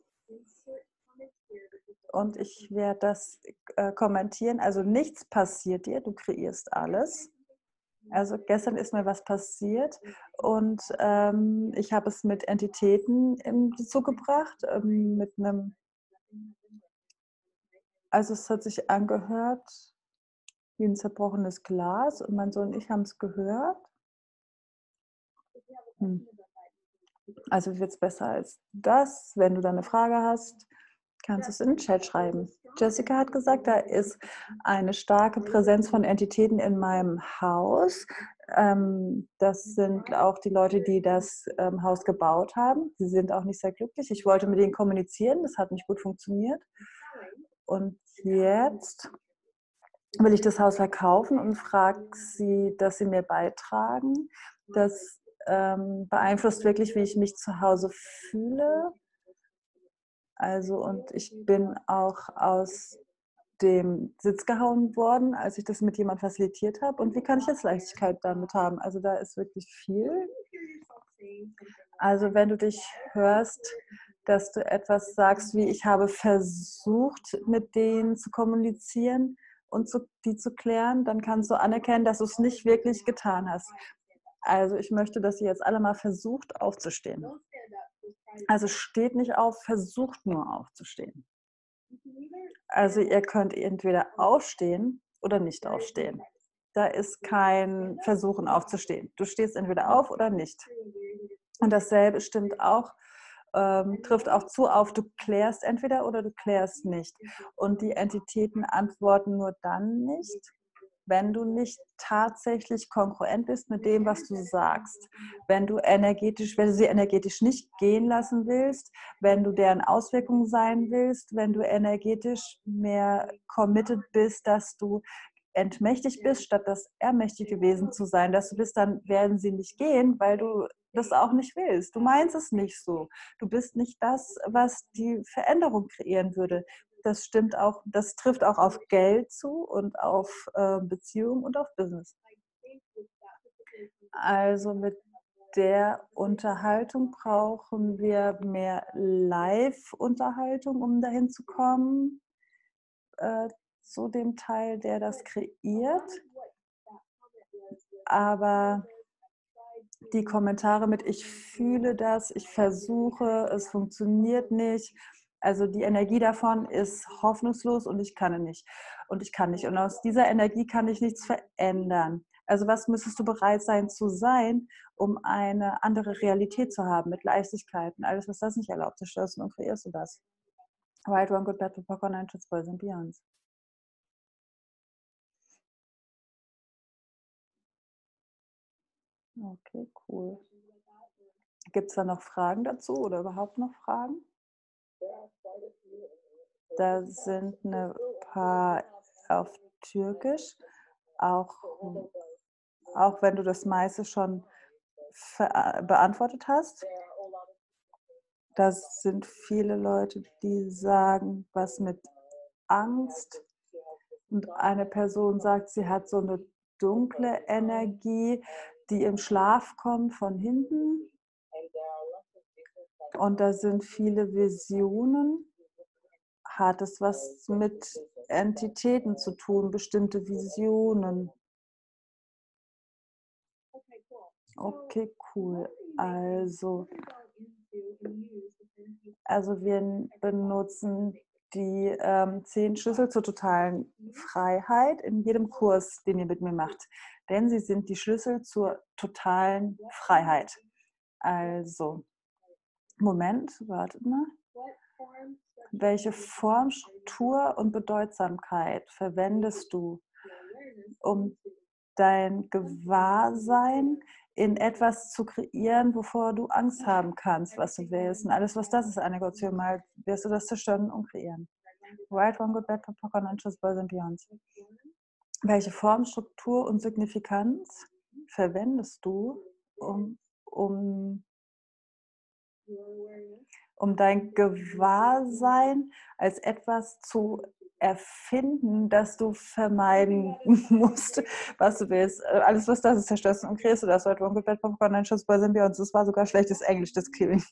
Und ich werde das äh, kommentieren. Also nichts passiert dir, du kreierst alles. Also gestern ist mir was passiert und ähm, ich habe es mit Entitäten in Bezug gebracht, ähm, mit einem, also es hat sich angehört wie ein zerbrochenes Glas und mein Sohn und ich haben es gehört hm. Also wird es besser als das. Wenn du da eine Frage hast, kannst du es in den Chat schreiben. Jessica hat gesagt, da ist eine starke Präsenz von Entitäten in meinem Haus. Ähm, das sind auch die Leute, die das ähm, Haus gebaut haben. Sie sind auch nicht sehr glücklich. Ich wollte mit ihnen kommunizieren, das hat nicht gut funktioniert. Und jetzt will ich das Haus verkaufen und frage sie, dass sie mir beitragen, dass ähm, beeinflusst wirklich, wie ich mich zu Hause fühle. Also und ich bin auch aus dem Sitz gehauen worden, als ich das mit jemandem facilitiert habe. Und wie kann ich jetzt Leichtigkeit damit haben? Also da ist wirklich viel. Also wenn du dich hörst, dass du etwas sagst wie, ich habe versucht, mit denen zu kommunizieren und zu, die zu klären, dann kannst du anerkennen, dass du es nicht wirklich getan hast. Also ich möchte, dass ihr jetzt alle mal versucht aufzustehen. Also steht nicht auf, versucht nur aufzustehen. Also ihr könnt entweder aufstehen oder nicht aufstehen. Da ist kein Versuchen aufzustehen. Du stehst entweder auf oder nicht. Und dasselbe stimmt auch, ähm, trifft auch zu auf, du klärst entweder oder du klärst nicht. Und die Entitäten antworten nur dann nicht, wenn du nicht tatsächlich konkurrent bist mit dem, was du sagst. Wenn du energetisch, wenn du sie energetisch nicht gehen lassen willst, wenn du deren Auswirkungen sein willst, wenn du energetisch mehr committed bist, dass du entmächtigt bist, statt das ermächtig gewesen zu sein, dass du bist, dann werden sie nicht gehen, weil du das auch nicht willst. Du meinst es nicht so. Du bist nicht das, was die Veränderung kreieren würde das stimmt auch, das trifft auch auf Geld zu und auf äh, Beziehungen und auf Business. Also mit der Unterhaltung brauchen wir mehr Live-Unterhaltung, um dahin zu kommen, äh, zu dem Teil, der das kreiert. Aber die Kommentare mit ich fühle das, ich versuche, es funktioniert nicht also die Energie davon ist hoffnungslos und ich kann nicht. Und ich kann nicht. Und aus dieser Energie kann ich nichts verändern. Also was müsstest du bereit sein zu sein, um eine andere Realität zu haben mit Leichtigkeiten? Alles, was das nicht erlaubt, zerstörst und kreierst du das. Right, one, good, bad, popcorn, and boys and beyonds. Okay, cool. Gibt es da noch Fragen dazu oder überhaupt noch Fragen? Da sind ein paar auf Türkisch, auch, auch wenn du das meiste schon beantwortet hast. Da sind viele Leute, die sagen, was mit Angst. Und eine Person sagt, sie hat so eine dunkle Energie, die im Schlaf kommt von hinten. Und da sind viele Visionen. Hat es was mit Entitäten zu tun, bestimmte Visionen? Okay, cool. Also, also wir benutzen die ähm, zehn Schlüssel zur totalen Freiheit in jedem Kurs, den ihr mit mir macht. Denn sie sind die Schlüssel zur totalen Freiheit. Also, Moment, wartet mal. Welche Form, Struktur und Bedeutsamkeit verwendest du, um dein Gewahrsein in etwas zu kreieren, wovor du Angst haben kannst, was du willst. Und alles, was das ist, eine Negation, mal wirst du das zerstören und kreieren. Right, wrong, good, bad, popcorn, anxious, boys and beyonds. Welche Form, Struktur und Signifikanz verwendest du, um, um um dein Gewahrsein als etwas zu erfinden, das du vermeiden musst, was du willst. Äh, alles, was das ist, zerstörst und kreierst du das. Heute One Good Popcorn, ein Schuss bei Symbionts. Das war sogar schlechtes Englisch, das Killing.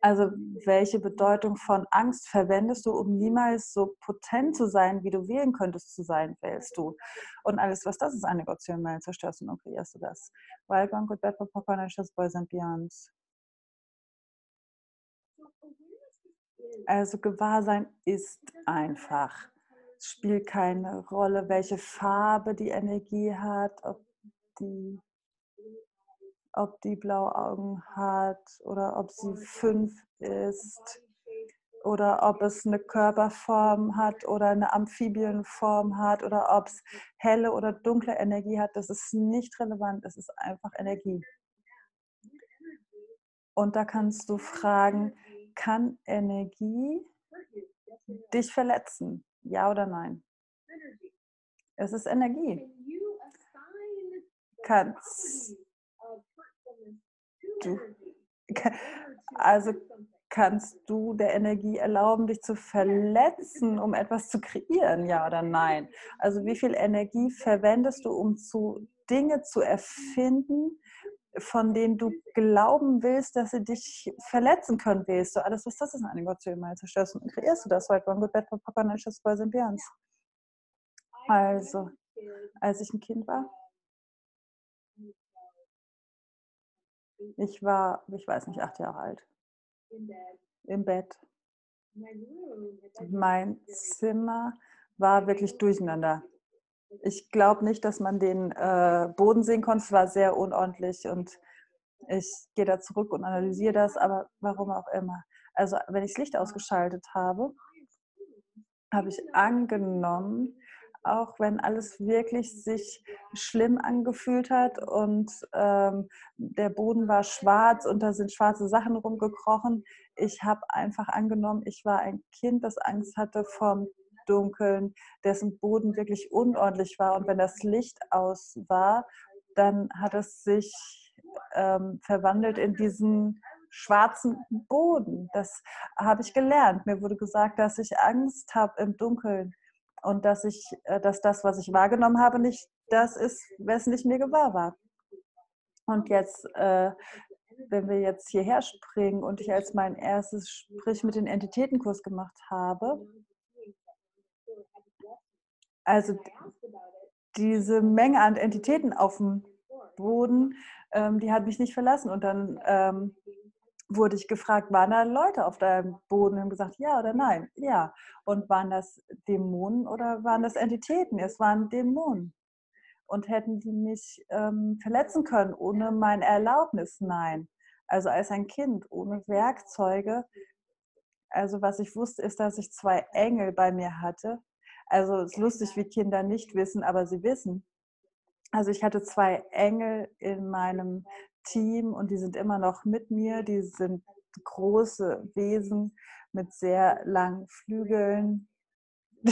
Also, welche Bedeutung von Angst verwendest du, um niemals so potent zu sein, wie du wählen könntest zu sein, wählst du? Und alles, was das ist, eine Negation, zerstörst und kreierst du das. Wild One Good Bad Popcorn, ein Schuss Boys and Beyonds. Also Gewahrsein ist einfach. Es spielt keine Rolle, welche Farbe die Energie hat, ob die, ob die blaue Augen hat oder ob sie fünf ist oder ob es eine Körperform hat oder eine Amphibienform hat oder ob es helle oder dunkle Energie hat. Das ist nicht relevant, es ist einfach Energie. Und da kannst du fragen, kann Energie dich verletzen? Ja oder nein? Es ist Energie. Kannst du, also kannst du der Energie erlauben, dich zu verletzen, um etwas zu kreieren, ja oder nein? Also wie viel Energie verwendest du, um zu Dinge zu erfinden, von denen du glauben willst, dass sie dich verletzen können, wählst du alles, was das ist, eine Animation mal zerstörst und kreierst du das heute. One Good Bad for Papa, Nashas Boys and Beyonds. Also, als ich ein Kind war, ich war, ich weiß nicht, acht Jahre alt. Im Bett. Mein Zimmer war wirklich durcheinander. Ich glaube nicht, dass man den äh, Boden sehen konnte. Es war sehr unordentlich und ich gehe da zurück und analysiere das, aber warum auch immer. Also wenn ich das Licht ausgeschaltet habe, habe ich angenommen, auch wenn alles wirklich sich schlimm angefühlt hat und ähm, der Boden war schwarz und da sind schwarze Sachen rumgekrochen. Ich habe einfach angenommen, ich war ein Kind, das Angst hatte vom Dunkeln, dessen Boden wirklich unordentlich war. Und wenn das Licht aus war, dann hat es sich ähm, verwandelt in diesen schwarzen Boden. Das habe ich gelernt. Mir wurde gesagt, dass ich Angst habe im Dunkeln und dass ich, äh, dass das, was ich wahrgenommen habe, nicht das ist, wessen ich mir gewahr war. Und jetzt, äh, wenn wir jetzt hierher springen und ich als mein erstes Sprich mit den Entitätenkurs gemacht habe, also diese Menge an Entitäten auf dem Boden, ähm, die hat mich nicht verlassen. Und dann ähm, wurde ich gefragt, waren da Leute auf deinem Boden? Und haben gesagt, ja oder nein? Ja. Und waren das Dämonen oder waren das Entitäten? Es waren Dämonen. Und hätten die mich ähm, verletzen können ohne meine Erlaubnis? Nein. Also als ein Kind ohne Werkzeuge. Also was ich wusste, ist, dass ich zwei Engel bei mir hatte. Also es ist lustig, wie Kinder nicht wissen, aber sie wissen. Also ich hatte zwei Engel in meinem Team und die sind immer noch mit mir. Die sind große Wesen mit sehr langen Flügeln,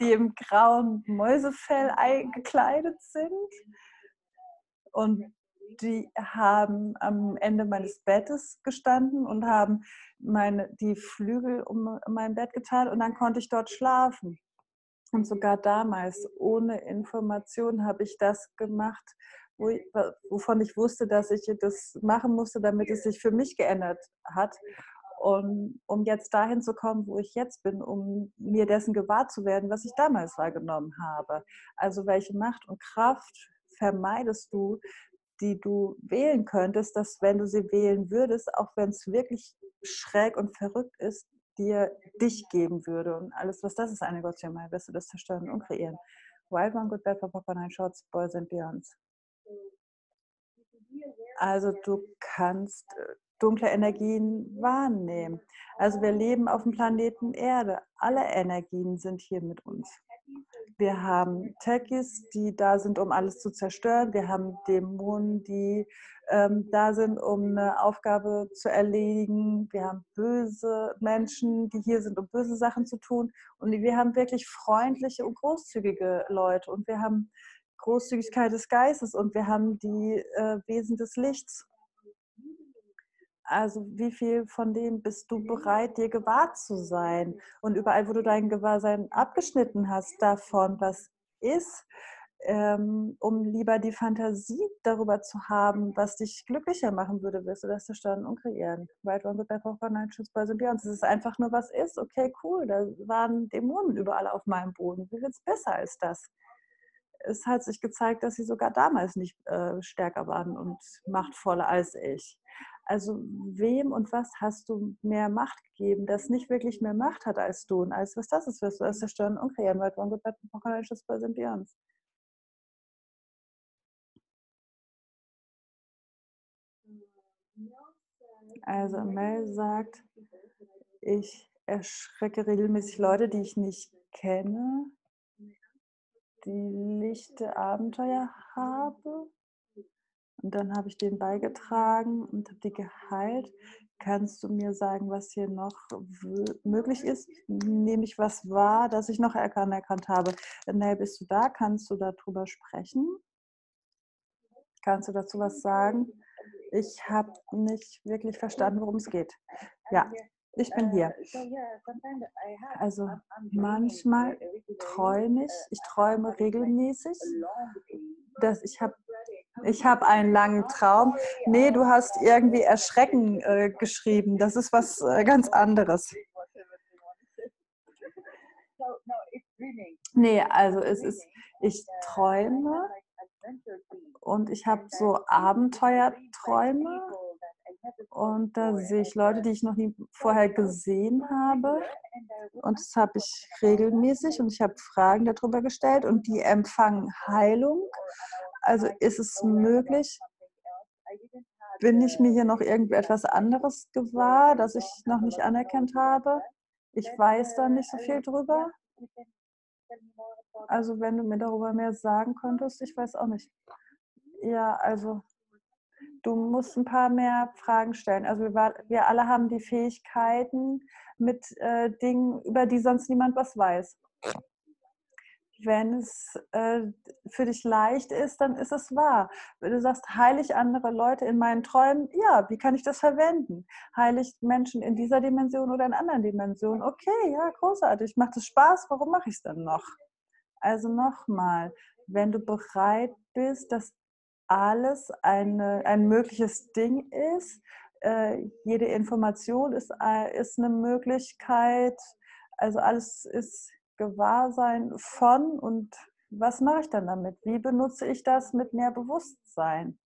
die im grauen Mäusefell gekleidet sind. Und die haben am Ende meines Bettes gestanden und haben meine, die Flügel um mein Bett getan und dann konnte ich dort schlafen. Und sogar damals, ohne Information, habe ich das gemacht, wo ich, wovon ich wusste, dass ich das machen musste, damit es sich für mich geändert hat. Und um jetzt dahin zu kommen, wo ich jetzt bin, um mir dessen gewahr zu werden, was ich damals wahrgenommen habe. Also welche Macht und Kraft vermeidest du, die du wählen könntest, dass wenn du sie wählen würdest, auch wenn es wirklich schräg und verrückt ist, dir dich geben würde. Und alles, was das ist, eine Gottschaft, wirst du das zerstören und kreieren. Wild One, Good Bad Papa Nine Shots, Boys and Beyonds. Also du kannst äh, dunkle Energien wahrnehmen. Also wir leben auf dem Planeten Erde. Alle Energien sind hier mit uns. Wir haben Techies, die da sind, um alles zu zerstören. Wir haben Dämonen, die ähm, da sind, um eine Aufgabe zu erledigen. Wir haben böse Menschen, die hier sind, um böse Sachen zu tun. Und wir haben wirklich freundliche und großzügige Leute. Und wir haben Großzügigkeit des Geistes und wir haben die äh, Wesen des Lichts. Also wie viel von dem bist du bereit, dir gewahr zu sein? Und überall, wo du dein Gewahrsein abgeschnitten hast davon, was ist, ähm, um lieber die Fantasie darüber zu haben, was dich glücklicher machen würde, wirst du das zerstören und kreieren. Right One Good Bad for Night Shoes Boys and. Es ist einfach nur, was ist. Okay, cool, da waren Dämonen überall auf meinem Boden. Wie wird es besser als das? Es hat sich gezeigt, dass sie sogar damals nicht äh, stärker waren und machtvoller als ich. Also wem und was hast du mehr Macht gegeben, das nicht wirklich mehr Macht hat als du und als was das ist, wirst du das zerstören und kreieren, weil Bad Apocalypse bei sind Beyonds. Also Mel sagt, ich erschrecke regelmäßig Leute, die ich nicht kenne, die lichte Abenteuer habe und dann habe ich den beigetragen und habe die geheilt. Kannst du mir sagen, was hier noch möglich ist? Nehme ich was wahr, das ich noch anerkannt habe? Nell, bist du da? Kannst du darüber sprechen? Kannst du dazu was sagen? Ich habe nicht wirklich verstanden, worum es geht. Ja, ich bin hier. Also manchmal träume ich, ich träume regelmäßig, dass ich habe Ich habe einen langen Traum. Nee, du hast irgendwie Erschrecken äh, geschrieben. Das ist was äh, ganz anderes. Nee, also es ist, ich träume und ich habe so Abenteuerträume und da sehe ich Leute, die ich noch nie vorher gesehen habe. Und das habe ich regelmäßig und ich habe Fragen darüber gestellt und die empfangen Heilung. Also ist es möglich, bin ich mir hier noch irgendetwas anderes gewahr, das ich noch nicht anerkannt habe? Ich weiß da nicht so viel drüber. Also wenn du mir darüber mehr sagen könntest, ich weiß auch nicht. Ja, also du musst ein paar mehr Fragen stellen. Also wir, wir alle haben die Fähigkeiten mit äh, Dingen, über die sonst niemand was weiß. Wenn es äh, für dich leicht ist, dann ist es wahr. Wenn du sagst, heilig andere Leute in meinen Träumen, ja, wie kann ich das verwenden? Heilig Menschen in dieser Dimension oder in anderen Dimensionen? Okay, ja, großartig. Macht es Spaß? Warum mache ich es dann noch? Also nochmal, wenn du bereit bist, dass alles eine, ein mögliches Ding ist. Äh, jede Information ist, äh, ist eine Möglichkeit. Also alles ist Gewahrsein von und was mache ich dann damit? Wie benutze ich das mit mehr Bewusstsein?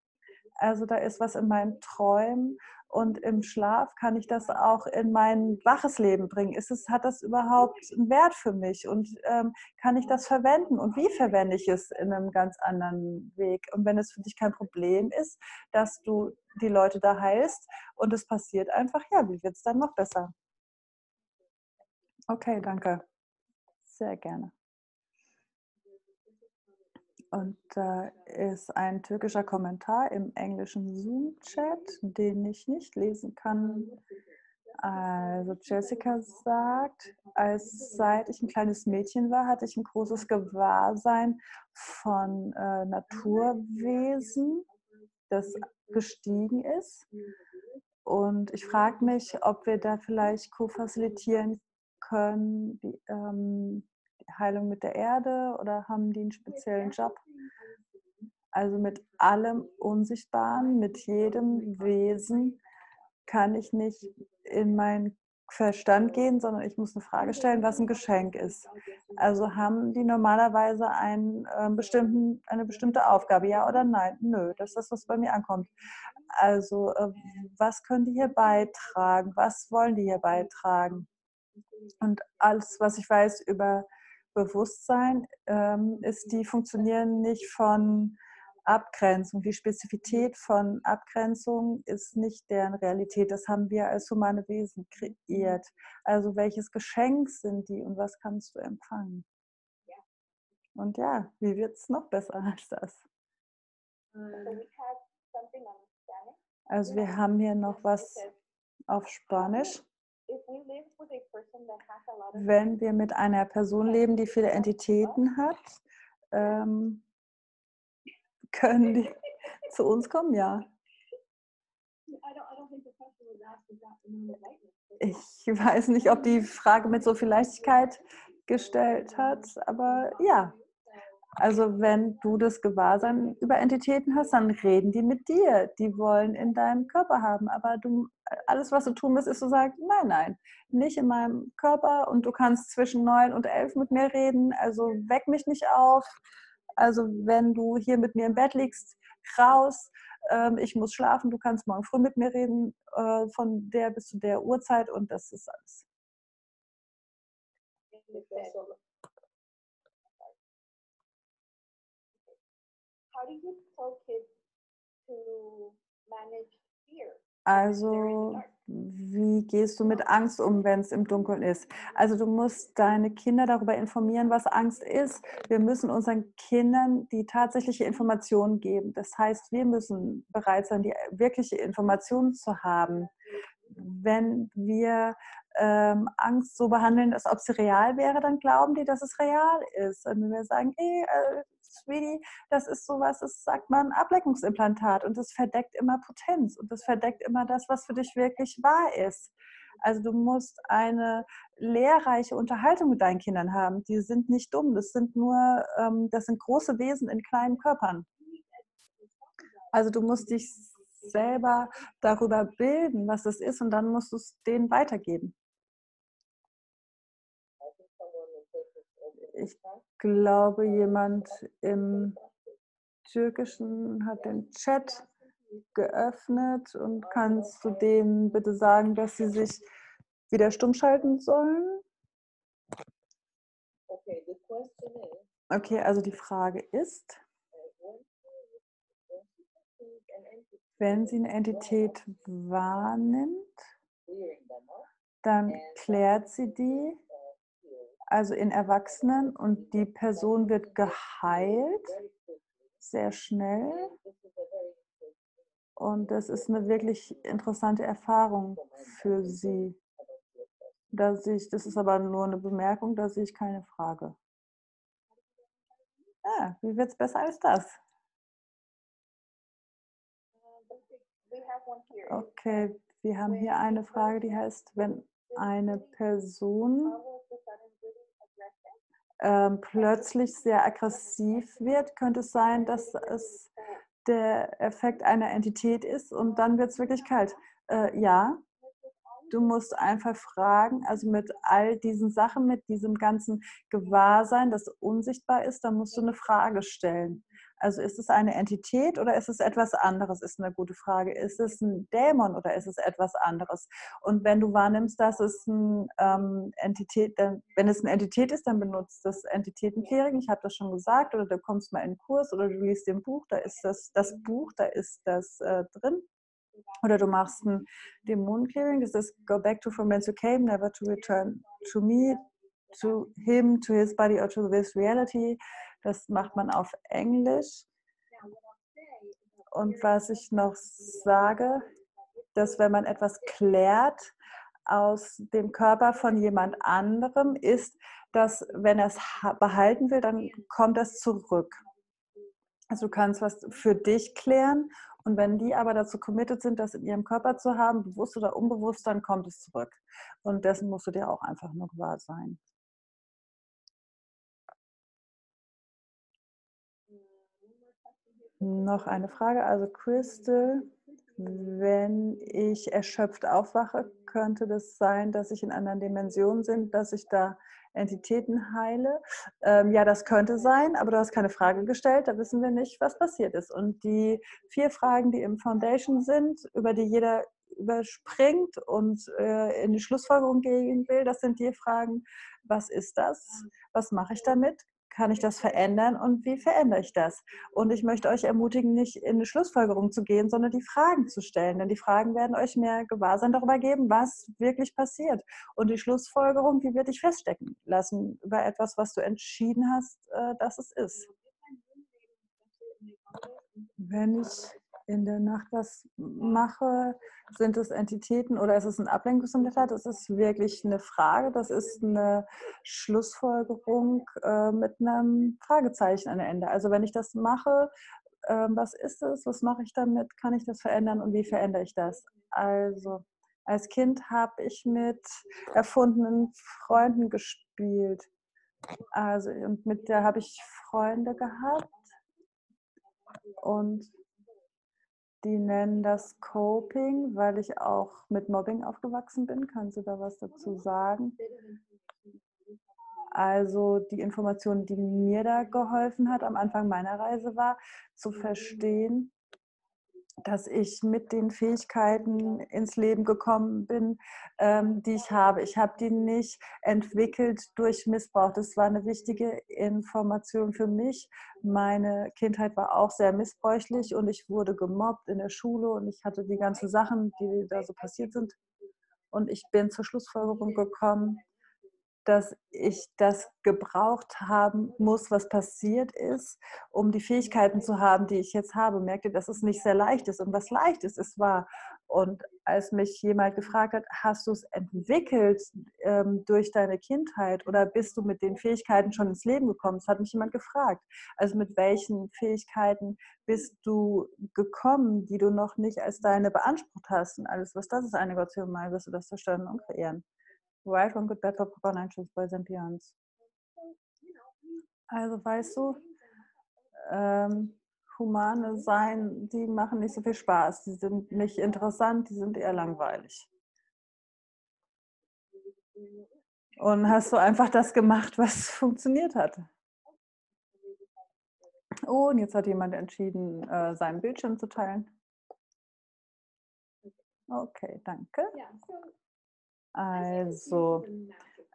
Also da ist was in meinen Träumen und im Schlaf kann ich das auch in mein waches Leben bringen. Ist es, hat das überhaupt einen Wert für mich und ähm, kann ich das verwenden und wie verwende ich es in einem ganz anderen Weg? Und wenn es für dich kein Problem ist, dass du die Leute da heilst und es passiert einfach, ja, wie wird es dann noch besser? Okay, danke. Sehr gerne. Und da ist ein türkischer Kommentar im englischen Zoom-Chat, den ich nicht lesen kann. Also Jessica sagt, als seit ich ein kleines Mädchen war, hatte ich ein großes Gewahrsein von äh, Naturwesen, das gestiegen ist. Und ich frage mich, ob wir da vielleicht co-facilitieren können, die, ähm, Heilung mit der Erde oder haben die einen speziellen Job? Also mit allem Unsichtbaren, mit jedem Wesen kann ich nicht in meinen Verstand gehen, sondern ich muss eine Frage stellen, was ein Geschenk ist. Also haben die normalerweise einen, äh, bestimmten, eine bestimmte Aufgabe, ja oder nein? Nö, das ist das, was bei mir ankommt. Also äh, was können die hier beitragen? Was wollen die hier beitragen? Und alles, was ich weiß über Bewusstsein ähm, ist, die funktionieren nicht von Abgrenzung. Die Spezifität von Abgrenzung ist nicht deren Realität. Das haben wir als humane Wesen kreiert. Also welches Geschenk sind die und was kannst du empfangen? Und ja, wie wird es noch besser als das? Also wir haben hier noch was auf Spanisch. Wenn wir mit einer Person leben, die viele Entitäten hat, ähm, können die zu uns kommen? Ja. Ich weiß nicht, ob die Frage mit so viel Leichtigkeit gestellt hat, aber ja, also wenn du das Gewahrsein über Entitäten hast, dann reden die mit dir. Die wollen in deinem Körper haben. Aber du, alles, was du tun musst, ist zu sagen, nein, nein, nicht in meinem Körper. Und du kannst zwischen neun und elf mit mir reden. Also weck mich nicht auf. Also wenn du hier mit mir im Bett liegst, raus. Ähm, ich muss schlafen. Du kannst morgen früh mit mir reden, äh, von der bis zu der Uhrzeit. Und das ist alles. Also, wie gehst du mit Angst um, wenn es im Dunkeln ist? Also, du musst deine Kinder darüber informieren, was Angst ist. Wir müssen unseren Kindern die tatsächliche Information geben. Das heißt, wir müssen bereit sein, die wirkliche Information zu haben. Wenn wir ähm, Angst so behandeln, als ob sie real wäre, dann glauben die, dass es real ist. Und wenn wir sagen, ey, äh, Sweetie, das ist sowas, das sagt man Ableckungsimplantat und das verdeckt immer Potenz und das verdeckt immer das, was für dich wirklich wahr ist. Also du musst eine lehrreiche Unterhaltung mit deinen Kindern haben. Die sind nicht dumm, das sind nur, ähm, das sind große Wesen in kleinen Körpern. Also du musst dich selber darüber bilden, was es ist und dann musst du es denen weitergeben. Ich glaube, jemand im Türkischen hat den Chat geöffnet und kannst du denen bitte sagen, dass sie sich wieder stumm schalten sollen? Okay, also die Frage ist, wenn sie eine Entität wahrnimmt, dann klärt sie die, also in Erwachsenen, und die Person wird geheilt, sehr schnell. Und das ist eine wirklich interessante Erfahrung für sie. Da ich, das ist aber nur eine Bemerkung, da sehe ich keine Frage. Ja, wie wird es besser als das? Okay, wir haben hier eine Frage, die heißt, wenn eine Person ähm, plötzlich sehr aggressiv wird, könnte es sein, dass es der Effekt einer Entität ist und dann wird es wirklich kalt. Äh, ja, du musst einfach fragen, also mit all diesen Sachen, mit diesem ganzen Gewahrsein, das unsichtbar ist, da musst du eine Frage stellen. Also ist es eine Entität oder ist es etwas anderes, ist eine gute Frage. Ist es ein Dämon oder ist es etwas anderes? Und wenn du wahrnimmst, dass es ein ähm, Entität, dann, wenn es eine Entität ist, dann benutzt das Entitätenclearing. Ich habe das schon gesagt. Oder du kommst mal in den Kurs oder du liest den Buch, da ist das, das Buch, da ist das äh, drin. Oder du machst ein Dämonenclearing, das ist Go back to from whence you came, never to return to me, to him, to his body or to this reality. Das macht man auf Englisch. Und was ich noch sage, dass wenn man etwas klärt aus dem Körper von jemand anderem, ist, dass wenn er es behalten will, dann kommt das zurück. Also du kannst was für dich klären und wenn die aber dazu committed sind, das in ihrem Körper zu haben, bewusst oder unbewusst, dann kommt es zurück. Und dessen musst du dir auch einfach nur gewahr sein. Noch eine Frage. Also Crystal, wenn ich erschöpft aufwache, könnte das sein, dass ich in anderen Dimensionen bin, dass ich da Entitäten heile? Ähm, ja, das könnte sein, aber du hast keine Frage gestellt, da wissen wir nicht, was passiert ist. Und die vier Fragen, die im Foundation sind, über die jeder überspringt und äh, in die Schlussfolgerung gehen will, das sind die Fragen, was ist das? Was mache ich damit? Kann ich das verändern und wie verändere ich das? Und ich möchte euch ermutigen, nicht in eine Schlussfolgerung zu gehen, sondern die Fragen zu stellen. Denn die Fragen werden euch mehr Gewahrsein darüber geben, was wirklich passiert. Und die Schlussfolgerung, die wird dich feststecken lassen über etwas, was du entschieden hast, äh, dass es ist. Wenn ich in der Nacht was mache, sind es Entitäten oder ist es ein Ablenkungsmittel? Das ist wirklich eine Frage. Das ist eine Schlussfolgerung äh, mit einem Fragezeichen am Ende. Also wenn ich das mache, äh, was ist es? Was mache ich damit? Kann ich das verändern und wie verändere ich das? Also als Kind habe ich mit erfundenen Freunden gespielt. Also und mit der habe ich Freunde gehabt und die nennen das Coping, weil ich auch mit Mobbing aufgewachsen bin. Kannst du da was dazu sagen? Also die Information, die mir da geholfen hat am Anfang meiner Reise war, zu verstehen, dass ich mit den Fähigkeiten ins Leben gekommen bin, ähm, die ich habe. Ich habe die nicht entwickelt durch Missbrauch. Das war eine wichtige Information für mich. Meine Kindheit war auch sehr missbräuchlich und ich wurde gemobbt in der Schule und ich hatte die ganzen Sachen, die da so passiert sind. Und ich bin zur Schlussfolgerung gekommen, dass ich das gebraucht haben muss, was passiert ist, um die Fähigkeiten zu haben, die ich jetzt habe. Merkte, dass es nicht sehr leicht ist. Und was leicht ist, ist wahr. Und als mich jemand gefragt hat, hast du es entwickelt ähm, durch deine Kindheit oder bist du mit den Fähigkeiten schon ins Leben gekommen? Das hat mich jemand gefragt. Also mit welchen Fähigkeiten bist du gekommen, die du noch nicht als deine beansprucht hast? Und alles, was das ist, eine Gott mal wirst du das zerstören und verehren. Right from Good Better Financial Boys and Beyonds. Also weißt du, ähm, Humane sein, die machen nicht so viel Spaß. Die sind nicht interessant, die sind eher langweilig. Und hast du einfach das gemacht, was funktioniert hat. Oh, und jetzt hat jemand entschieden, äh, seinen Bildschirm zu teilen. Okay, danke. Also,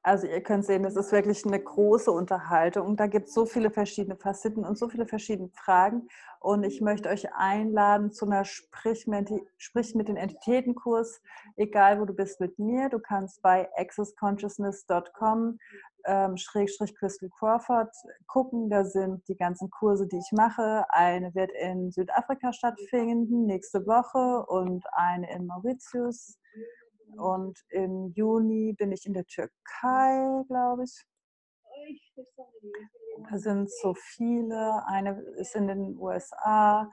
also ihr könnt sehen, das ist wirklich eine große Unterhaltung. Da gibt es so viele verschiedene Facetten und so viele verschiedene Fragen. Und ich möchte euch einladen zu einer Sprich mit, Sprich mit den Entitäten-Kurs, egal wo du bist mit mir. Du kannst bei accessconsciousness.com ähm, Schrägstrich Crystal Crawford gucken. Da sind die ganzen Kurse, die ich mache. Eine wird in Südafrika stattfinden nächste Woche und eine in Mauritius und im Juni bin ich in der Türkei, glaube ich. Da sind so viele. Eine ist in den USA.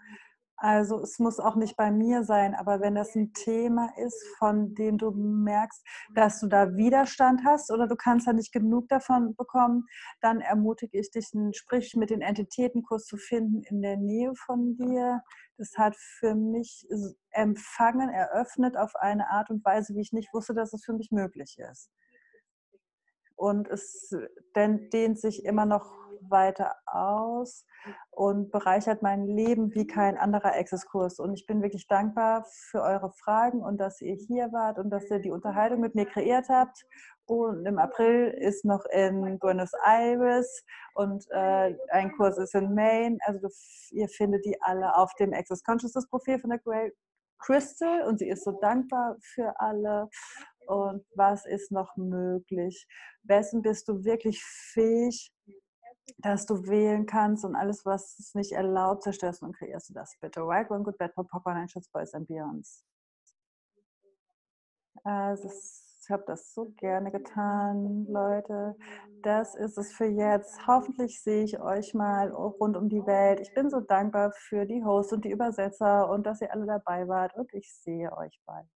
Also es muss auch nicht bei mir sein, aber wenn das ein Thema ist, von dem du merkst, dass du da Widerstand hast oder du kannst da nicht genug davon bekommen, dann ermutige ich dich, einen Sprich mit den Entitätenkurs zu finden in der Nähe von dir. Das hat für mich Empfangen eröffnet auf eine Art und Weise, wie ich nicht wusste, dass es für mich möglich ist. Und es dehnt sich immer noch weiter aus und bereichert mein Leben wie kein anderer Access-Kurs. Und ich bin wirklich dankbar für eure Fragen und dass ihr hier wart und dass ihr die Unterhaltung mit mir kreiert habt. Und im April ist noch in Buenos Aires und äh, ein Kurs ist in Maine. Also ihr findet die alle auf dem Access Consciousness Profil von der Grey Crystal und sie ist so dankbar für alle. Und was ist noch möglich? Wessen bist du wirklich fähig, dass du wählen kannst und alles, was es nicht erlaubt, zerstörst und kreierst du das bitte. Right One Good Bad Popcorn and Schutz Boys and Beyonds. Also ich habe das so gerne getan, Leute. Das ist es für jetzt. Hoffentlich sehe ich euch mal rund um die Welt. Ich bin so dankbar für die Hosts und die Übersetzer und dass ihr alle dabei wart und ich sehe euch bald.